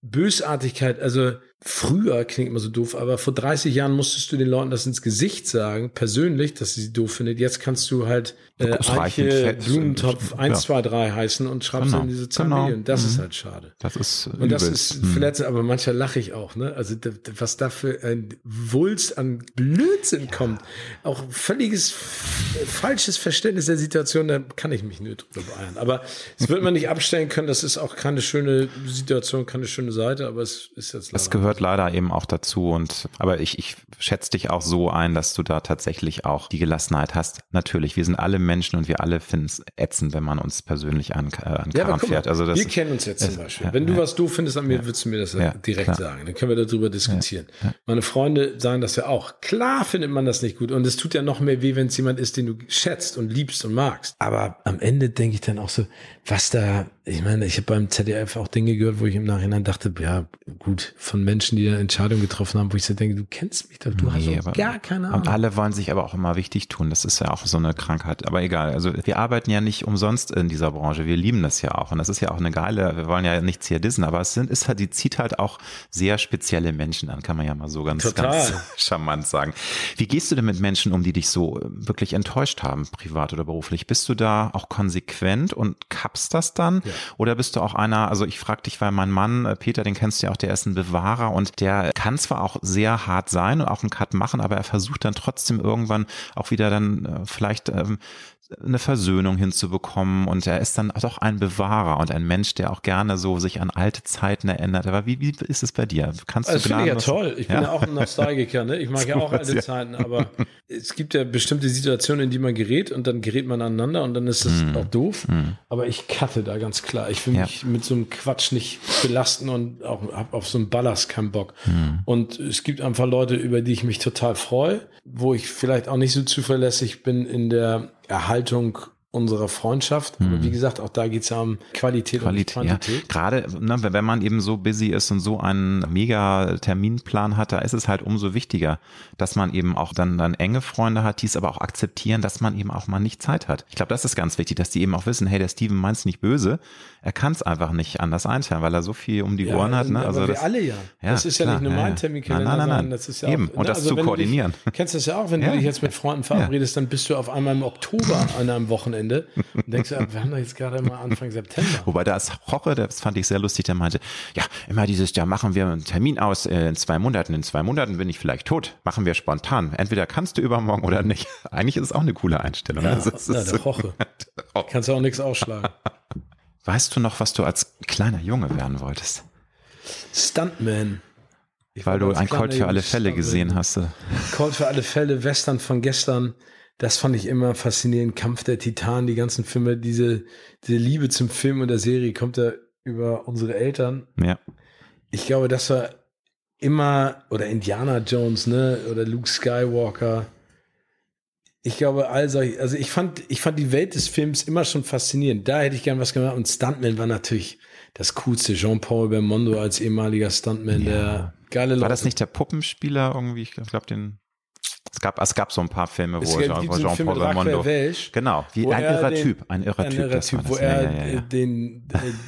Bösartigkeit. Also früher klingt immer so doof, aber vor 30 Jahren musstest du den Leuten das ins Gesicht sagen, persönlich, dass sie doof findet. Jetzt kannst du halt äh, Eiche, Blumentopf 1, 2, 3 heißen und schreibst genau. in diese Zahlen. Genau. Das mhm. ist halt schade. Das ist Und das ist mhm. verletzend, aber mancher lache ich auch, ne? Also was da für ein Wulst an Blödsinn ja. kommt, auch völliges falsches Verständnis der Situation, da kann ich mich nicht drüber beeilen. Aber es wird man nicht abstellen können, das ist auch keine schöne Situation, keine schöne Seite, aber es ist jetzt leider. Es gehört gehört leider eben auch dazu. Und aber ich, ich schätze dich auch so ein, dass du da tatsächlich auch die Gelassenheit hast. Natürlich, wir sind alle Menschen und wir alle finden es ätzend, wenn man uns persönlich an, äh, an ja, Karren fährt. Also das, wir kennen uns jetzt zum Beispiel. Ja, wenn du ja, was doof findest an mir, würdest du mir das direkt klar. sagen. Dann können wir darüber diskutieren. Meine Freunde sagen das ja auch. Klar findet man das nicht gut. Und es tut ja noch mehr weh, wenn es jemand ist, den du schätzt und liebst und magst. Aber am Ende denke ich dann auch so, was da, ich meine, ich habe beim ZDF auch Dinge gehört, wo ich im Nachhinein dachte, ja, gut, von Menschen, die da Entscheidungen getroffen haben, wo ich so denke, du kennst mich doch, du nee, hast gar keine Ahnung. Alle wollen sich aber auch immer wichtig tun. Das ist ja auch so eine Krankheit. Aber egal. Also wir arbeiten ja nicht umsonst in dieser Branche. Wir lieben das ja auch. Und das ist ja auch eine geile, wir wollen ja nichts hier dissen, aber es sind, ist halt, die zieht halt auch sehr spezielle Menschen an, kann man ja mal so ganz, Total. ganz charmant sagen. Wie gehst du denn mit Menschen um, die dich so wirklich enttäuscht haben, privat oder beruflich? Bist du da auch konsequent und kappst das dann? Ja. Oder bist du auch einer, also ich frage dich, weil mein Mann, äh, Peter, den kennst du ja auch, der ist ein Bewahrer und der kann zwar auch sehr hart sein und auch einen Cut machen, aber er versucht dann trotzdem irgendwann auch wieder dann äh, vielleicht ähm, eine Versöhnung hinzubekommen und er ist dann doch ein Bewahrer und ein Mensch, der auch gerne so sich an alte Zeiten erinnert. Aber wie, wie ist es bei dir? Kannst du das finde ich ja toll. Ich bin ja, ja auch ein Nostalgiker. Ne? Ich mag ja auch alte ja. Zeiten, aber es gibt ja bestimmte Situationen, in die man gerät und dann gerät man aneinander und dann ist das mm. auch doof. Mm. Aber ich cutte da ganz klar. Ich will ja. mich mit so einem Quatsch nicht belasten und auch habe auf so einen Ballast keinen Bock. Mm. Und es gibt einfach Leute, über die ich mich total freue, wo ich vielleicht auch nicht so zuverlässig bin in der Erhaltung unserer Freundschaft. Aber hm. wie gesagt, auch da geht es ja um Qualität, Qualität und Quantität. Ja. Gerade ne, wenn man eben so busy ist und so einen mega Terminplan hat, da ist es halt umso wichtiger, dass man eben auch dann, dann enge Freunde hat, die es aber auch akzeptieren, dass man eben auch mal nicht Zeit hat. Ich glaube, das ist ganz wichtig, dass die eben auch wissen, hey, der Steven meint es nicht böse, er kann es einfach nicht anders einteilen, weil er so viel um die ja, Ohren hat. Ne? Also aber das, wir alle ja. ja das ist ja nicht nur mein Terminkalender, nein, nein, nein, nein. das ist ja eben. Auch, und ne, das also zu koordinieren. Du dich, kennst das ja auch, wenn du dich jetzt mit Freunden verabredest, dann bist du auf einmal im Oktober an einem Wochenende und denkst, ja, wir haben doch jetzt gerade mal Anfang September. Wobei da ist Roche, das fand ich sehr lustig, der meinte, ja, immer dieses, ja, machen wir einen Termin aus äh, in zwei Monaten. In zwei Monaten bin ich vielleicht tot. Machen wir spontan. Entweder kannst du übermorgen oder nicht. Eigentlich ist es auch eine coole Einstellung. Ja, also, ja der Roche. Kannst du auch nichts ausschlagen. Weißt du noch, was du als kleiner Junge werden wolltest? Stuntman. Ich Weil du ein Colt für alle Fälle gesehen hast. Colt für alle Fälle, Western von gestern. Das fand ich immer faszinierend. Kampf der Titanen, die ganzen Filme, diese, diese Liebe zum Film und der Serie kommt da über unsere Eltern. Ja. Ich glaube, das war immer, oder Indiana Jones, ne, oder Luke Skywalker ich glaube, also, also ich fand, ich fand die Welt des Films immer schon faszinierend. Da hätte ich gern was gemacht. Und Stuntman war natürlich das coolste. Jean-Paul Belmondo als ehemaliger Stuntman, ja. der geile Leute. War das nicht der Puppenspieler irgendwie? Ich glaube, den, es gab, es gab so ein paar Filme, wo Jean-Paul Jean Belmondo. Genau, wie ein irrer den, Typ, ein irrer Typ. Ein irrer Typ, wo er ja, ja, den, den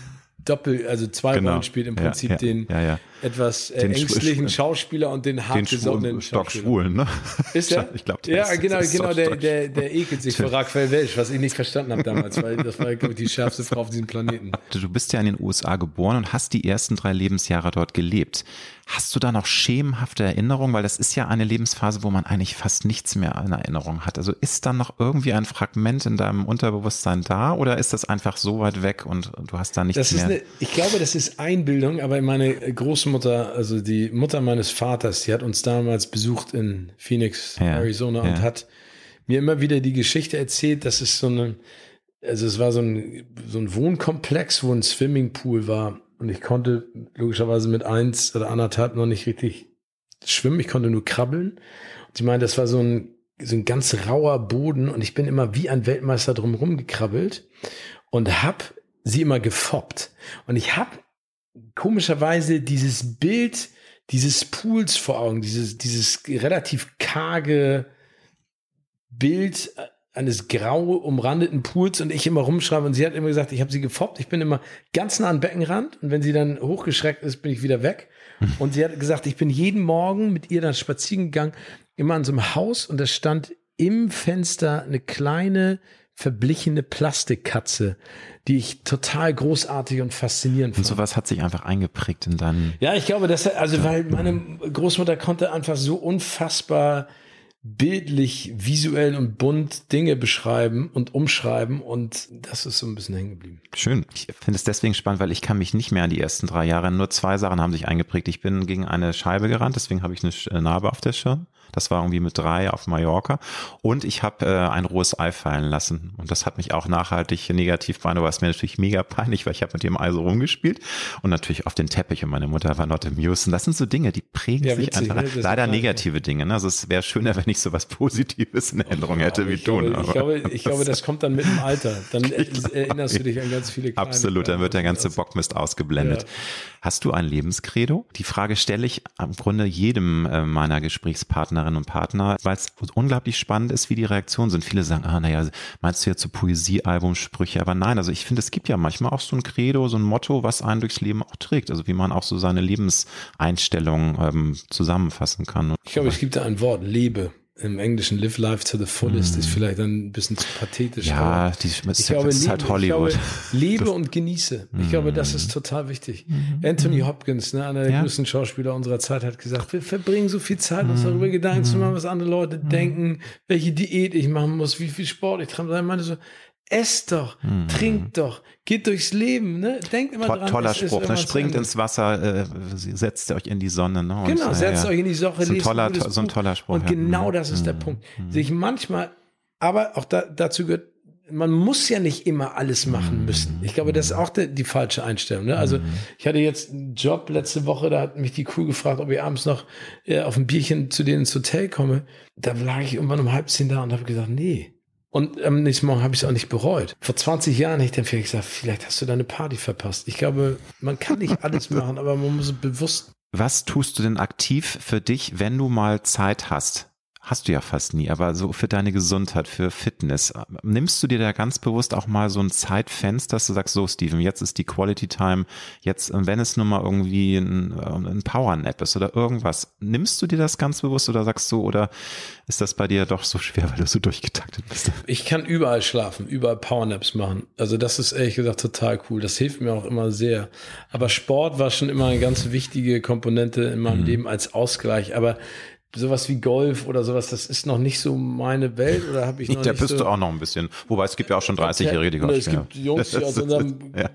Doppel, also zwei genau. Rollen spielt im Prinzip ja, ja, den ja, etwas äh, den ängstlichen Schauspieler und den hartgesonnenen Stockschwulen, ne? Ist er? Ich glaube, Ja, genau, genau, der, der, der ekelt sich vor Raquel Welch, was ich nicht verstanden habe damals, weil das war, glaube ich, die schärfste Frau auf diesem Planeten. Du bist ja in den USA geboren und hast die ersten drei Lebensjahre dort gelebt. Hast du da noch schemenhafte Erinnerungen? Weil das ist ja eine Lebensphase, wo man eigentlich fast nichts mehr in Erinnerung hat. Also ist da noch irgendwie ein Fragment in deinem Unterbewusstsein da oder ist das einfach so weit weg und du hast da nichts das mehr? Eine, ich glaube, das ist Einbildung, aber meine Großmutter, also die Mutter meines Vaters, die hat uns damals besucht in Phoenix, ja, Arizona ja. und hat mir immer wieder die Geschichte erzählt, dass es so eine, also es war so ein, so ein Wohnkomplex, wo ein Swimmingpool war und ich konnte logischerweise mit eins oder anderthalb noch nicht richtig schwimmen. Ich konnte nur krabbeln. Und sie meinte, das war so ein, so ein ganz rauer Boden und ich bin immer wie ein Weltmeister drumherum gekrabbelt und hab sie immer gefoppt. Und ich hab komischerweise dieses Bild dieses Pools vor Augen, dieses, dieses relativ karge Bild eines grau umrandeten Pools und ich immer rumschreibe und sie hat immer gesagt, ich habe sie gefoppt, ich bin immer ganz nah am Beckenrand und wenn sie dann hochgeschreckt ist, bin ich wieder weg. Und sie hat gesagt, ich bin jeden Morgen mit ihr dann spazieren gegangen, immer an so einem Haus und da stand im Fenster eine kleine verblichene Plastikkatze, die ich total großartig und faszinierend fand. Und sowas hat sich einfach eingeprägt in deinen. Ja, ich glaube, dass also weil meine Großmutter konnte einfach so unfassbar bildlich, visuell und bunt Dinge beschreiben und umschreiben und das ist so ein bisschen hängen geblieben. Schön. Ich finde es deswegen spannend, weil ich kann mich nicht mehr an die ersten drei Jahre, nur zwei Sachen haben sich eingeprägt. Ich bin gegen eine Scheibe gerannt, deswegen habe ich eine Narbe auf der Stirn. Das war irgendwie mit drei auf Mallorca. Und ich habe äh, ein rohes Ei fallen lassen. Und das hat mich auch nachhaltig negativ beeindruckt. War es mir natürlich mega peinlich, weil ich habe mit dem Ei so rumgespielt. Und natürlich auf den Teppich und meine Mutter war not amused. Und das sind so Dinge, die prägen ja, sich einfach. Ne? Leider negative Dinge. Ne? Also es wäre schöner, wenn ich so was Positives in Erinnerung ja, hätte wie du. Ne? ich, glaube, ich glaube, das kommt dann mit dem Alter. Dann erinnerst du dich an ganz viele kleine Absolut, dann wird der ganze Bockmist ausgeblendet. Ja. Hast du ein Lebenskredo? Die Frage stelle ich im Grunde jedem äh, meiner Gesprächspartnerinnen und Partner, weil es unglaublich spannend ist, wie die Reaktionen sind. Viele sagen, ah, naja, meinst du jetzt so Poesiealbumsprüche? Aber nein, also ich finde, es gibt ja manchmal auch so ein Credo, so ein Motto, was einen durchs Leben auch trägt. Also wie man auch so seine Lebenseinstellung ähm, zusammenfassen kann. Ich glaube, es gibt da ein Wort, Lebe im Englischen Live Life to the Fullest mm. ist vielleicht ein bisschen zu pathetisch. Ja, die, ich ist, glaube, ist halt Hollywood. Glaube, lebe das, und genieße. Ich mm. glaube, das ist total wichtig. Mm. Anthony Hopkins, ne, einer der ja. größten Schauspieler unserer Zeit, hat gesagt, wir verbringen so viel Zeit, uns darüber Gedanken zu machen, was andere Leute denken, welche Diät ich machen muss, wie viel Sport ich treibe. Ich meine so, esst doch, hm. trinkt doch, geht durchs Leben, ne? Denkt immer to dran. Toller Spruch, ne? Springt ins Wasser, äh, setzt euch in die Sonne, ne? Und, genau, setzt ja, euch in die Sonne, so ein toller, to, so ein toller Spruch. Und ja. genau das ist der hm. Punkt. Hm. Sich manchmal, aber auch da, dazu gehört, man muss ja nicht immer alles machen hm. müssen. Ich glaube, das ist auch die, die falsche Einstellung. Ne? Also ich hatte jetzt einen Job letzte Woche, da hat mich die Crew gefragt, ob ich abends noch äh, auf ein Bierchen zu denen ins Hotel komme. Da lag ich irgendwann um halb zehn da und habe gesagt, nee, Und am nächsten Morgen habe ich es auch nicht bereut. Vor 20 Jahren hätte ich dann vielleicht gesagt, vielleicht hast du deine Party verpasst. Ich glaube, man kann nicht alles machen, aber man muss bewusst. Was tust du denn aktiv für dich, wenn du mal Zeit hast? Hast du ja fast nie, aber so für deine Gesundheit, für Fitness, nimmst du dir da ganz bewusst auch mal so ein Zeitfenster, dass du sagst, so Steven, jetzt ist die Quality Time, jetzt, wenn es nur mal irgendwie ein, ein Power-Nap ist oder irgendwas, nimmst du dir das ganz bewusst oder sagst du, oder ist das bei dir doch so schwer, weil du so durchgetaktet bist? Ich kann überall schlafen, überall Power-Naps machen. Also das ist ehrlich gesagt total cool. Das hilft mir auch immer sehr. Aber Sport war schon immer eine ganz wichtige Komponente in meinem mhm. Leben als Ausgleich. Aber sowas wie Golf oder sowas, das ist noch nicht so meine Welt oder habe ich noch Da nicht bist so du auch noch ein bisschen. Wobei es gibt ja auch schon 30-Jährige, die Golf spielen. Es gibt Jungs, die aus unserem ja.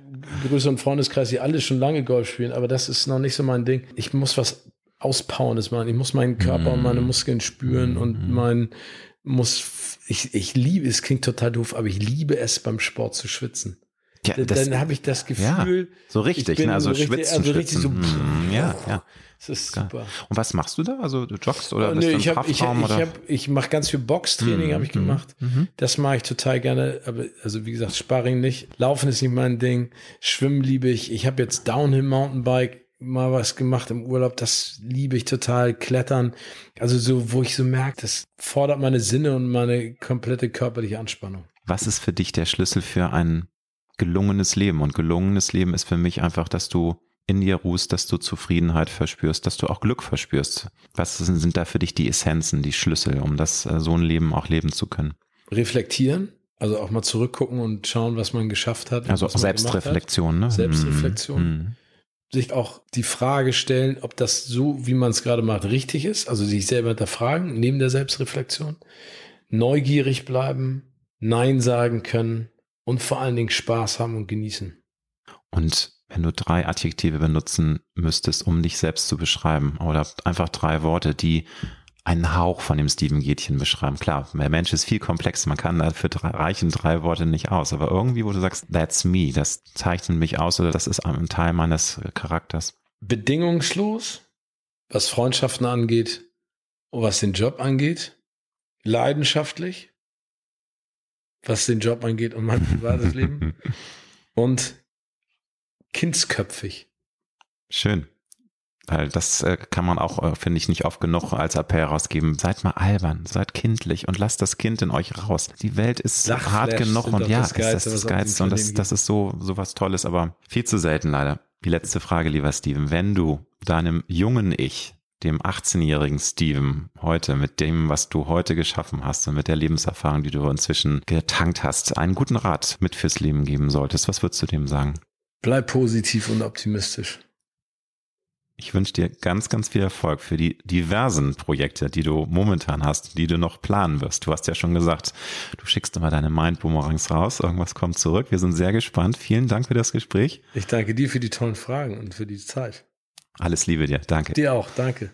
größeren Freundeskreis, die alle schon lange Golf spielen, aber das ist noch nicht so mein Ding. Ich muss was Auspowerndes machen. Ich muss meinen Körper mm. und meine Muskeln spüren mm. und mein muss ich, ich liebe, es klingt total doof, aber ich liebe es beim Sport zu schwitzen. Ja, das, dann habe ich das Gefühl, ja, so richtig, ne? also, so richtig, schwitzen, also richtig schwitzen. so, mm, ja, ja. Das ist super. Und was machst du da? Also du joggst oder bist nee, ich hab, ich, ich, hab, ich mache ganz viel Boxtraining, mhm. habe ich gemacht. Mhm. Das mache ich total gerne. Aber also wie gesagt, Sparring nicht. Laufen ist nicht mein Ding. Schwimmen liebe ich. Ich habe jetzt Downhill Mountainbike mal was gemacht im Urlaub. Das liebe ich total. Klettern. Also so, wo ich so merke, das fordert meine Sinne und meine komplette körperliche Anspannung. Was ist für dich der Schlüssel für ein gelungenes Leben? Und gelungenes Leben ist für mich einfach, dass du in dir ruhst, dass du Zufriedenheit verspürst, dass du auch Glück verspürst. Was sind da für dich die Essenzen, die Schlüssel, um das äh, so ein Leben auch leben zu können? Reflektieren, also auch mal zurückgucken und schauen, was man geschafft hat. Also Selbstreflexion, ne? Selbstreflexion. Mhm. Sich auch die Frage stellen, ob das so, wie man es gerade macht, richtig ist. Also sich selber hinterfragen, neben der Selbstreflexion. Neugierig bleiben, Nein sagen können und vor allen Dingen Spaß haben und genießen. Und wenn du drei Adjektive benutzen müsstest, um dich selbst zu beschreiben, oder einfach drei Worte, die einen Hauch von dem Steven Gätchen beschreiben. Klar, der Mensch ist viel komplexer, man kann dafür drei, reichen drei Worte nicht aus, aber irgendwie, wo du sagst, that's me, das zeichnet mich aus oder das ist ein Teil meines Charakters. Bedingungslos, was Freundschaften angeht und was den Job angeht, leidenschaftlich, was den Job angeht und mein privates Leben und kindsköpfig. Schön. Weil das äh, kann man auch, äh, finde ich, nicht oft genug als Appell rausgeben. Seid mal albern, seid kindlich und lasst das Kind in euch raus. Die Welt ist hart genug und ja, das ist das, das Geilste und das, das ist so, so was Tolles, aber viel zu selten leider. Die letzte Frage, lieber Steven. Wenn du deinem jungen Ich, dem 18-jährigen Steven heute mit dem, was du heute geschaffen hast und mit der Lebenserfahrung, die du inzwischen getankt hast, einen guten Rat mit fürs Leben geben solltest, was würdest du dem sagen? Bleib positiv und optimistisch. Ich wünsche dir ganz, ganz viel Erfolg für die diversen Projekte, die du momentan hast, die du noch planen wirst. Du hast ja schon gesagt, du schickst immer deine Mind-Boomerangs raus, irgendwas kommt zurück. Wir sind sehr gespannt. Vielen Dank für das Gespräch. Ich danke dir für die tollen Fragen und für die Zeit. Alles Liebe dir. Danke. Dir auch. Danke.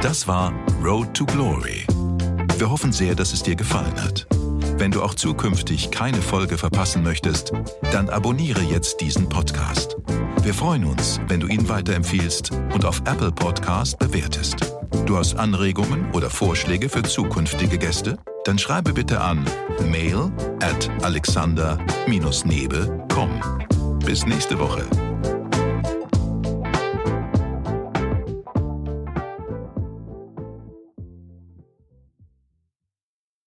Das war Road to Glory. Wir hoffen sehr, dass es dir gefallen hat. Wenn du auch zukünftig keine Folge verpassen möchtest, dann abonniere jetzt diesen Podcast. Wir freuen uns, wenn du ihn weiterempfiehlst und auf Apple Podcast bewertest. Du hast Anregungen oder Vorschläge für zukünftige Gäste? Dann schreibe bitte an mail at alexander-nebe.com. Bis nächste Woche.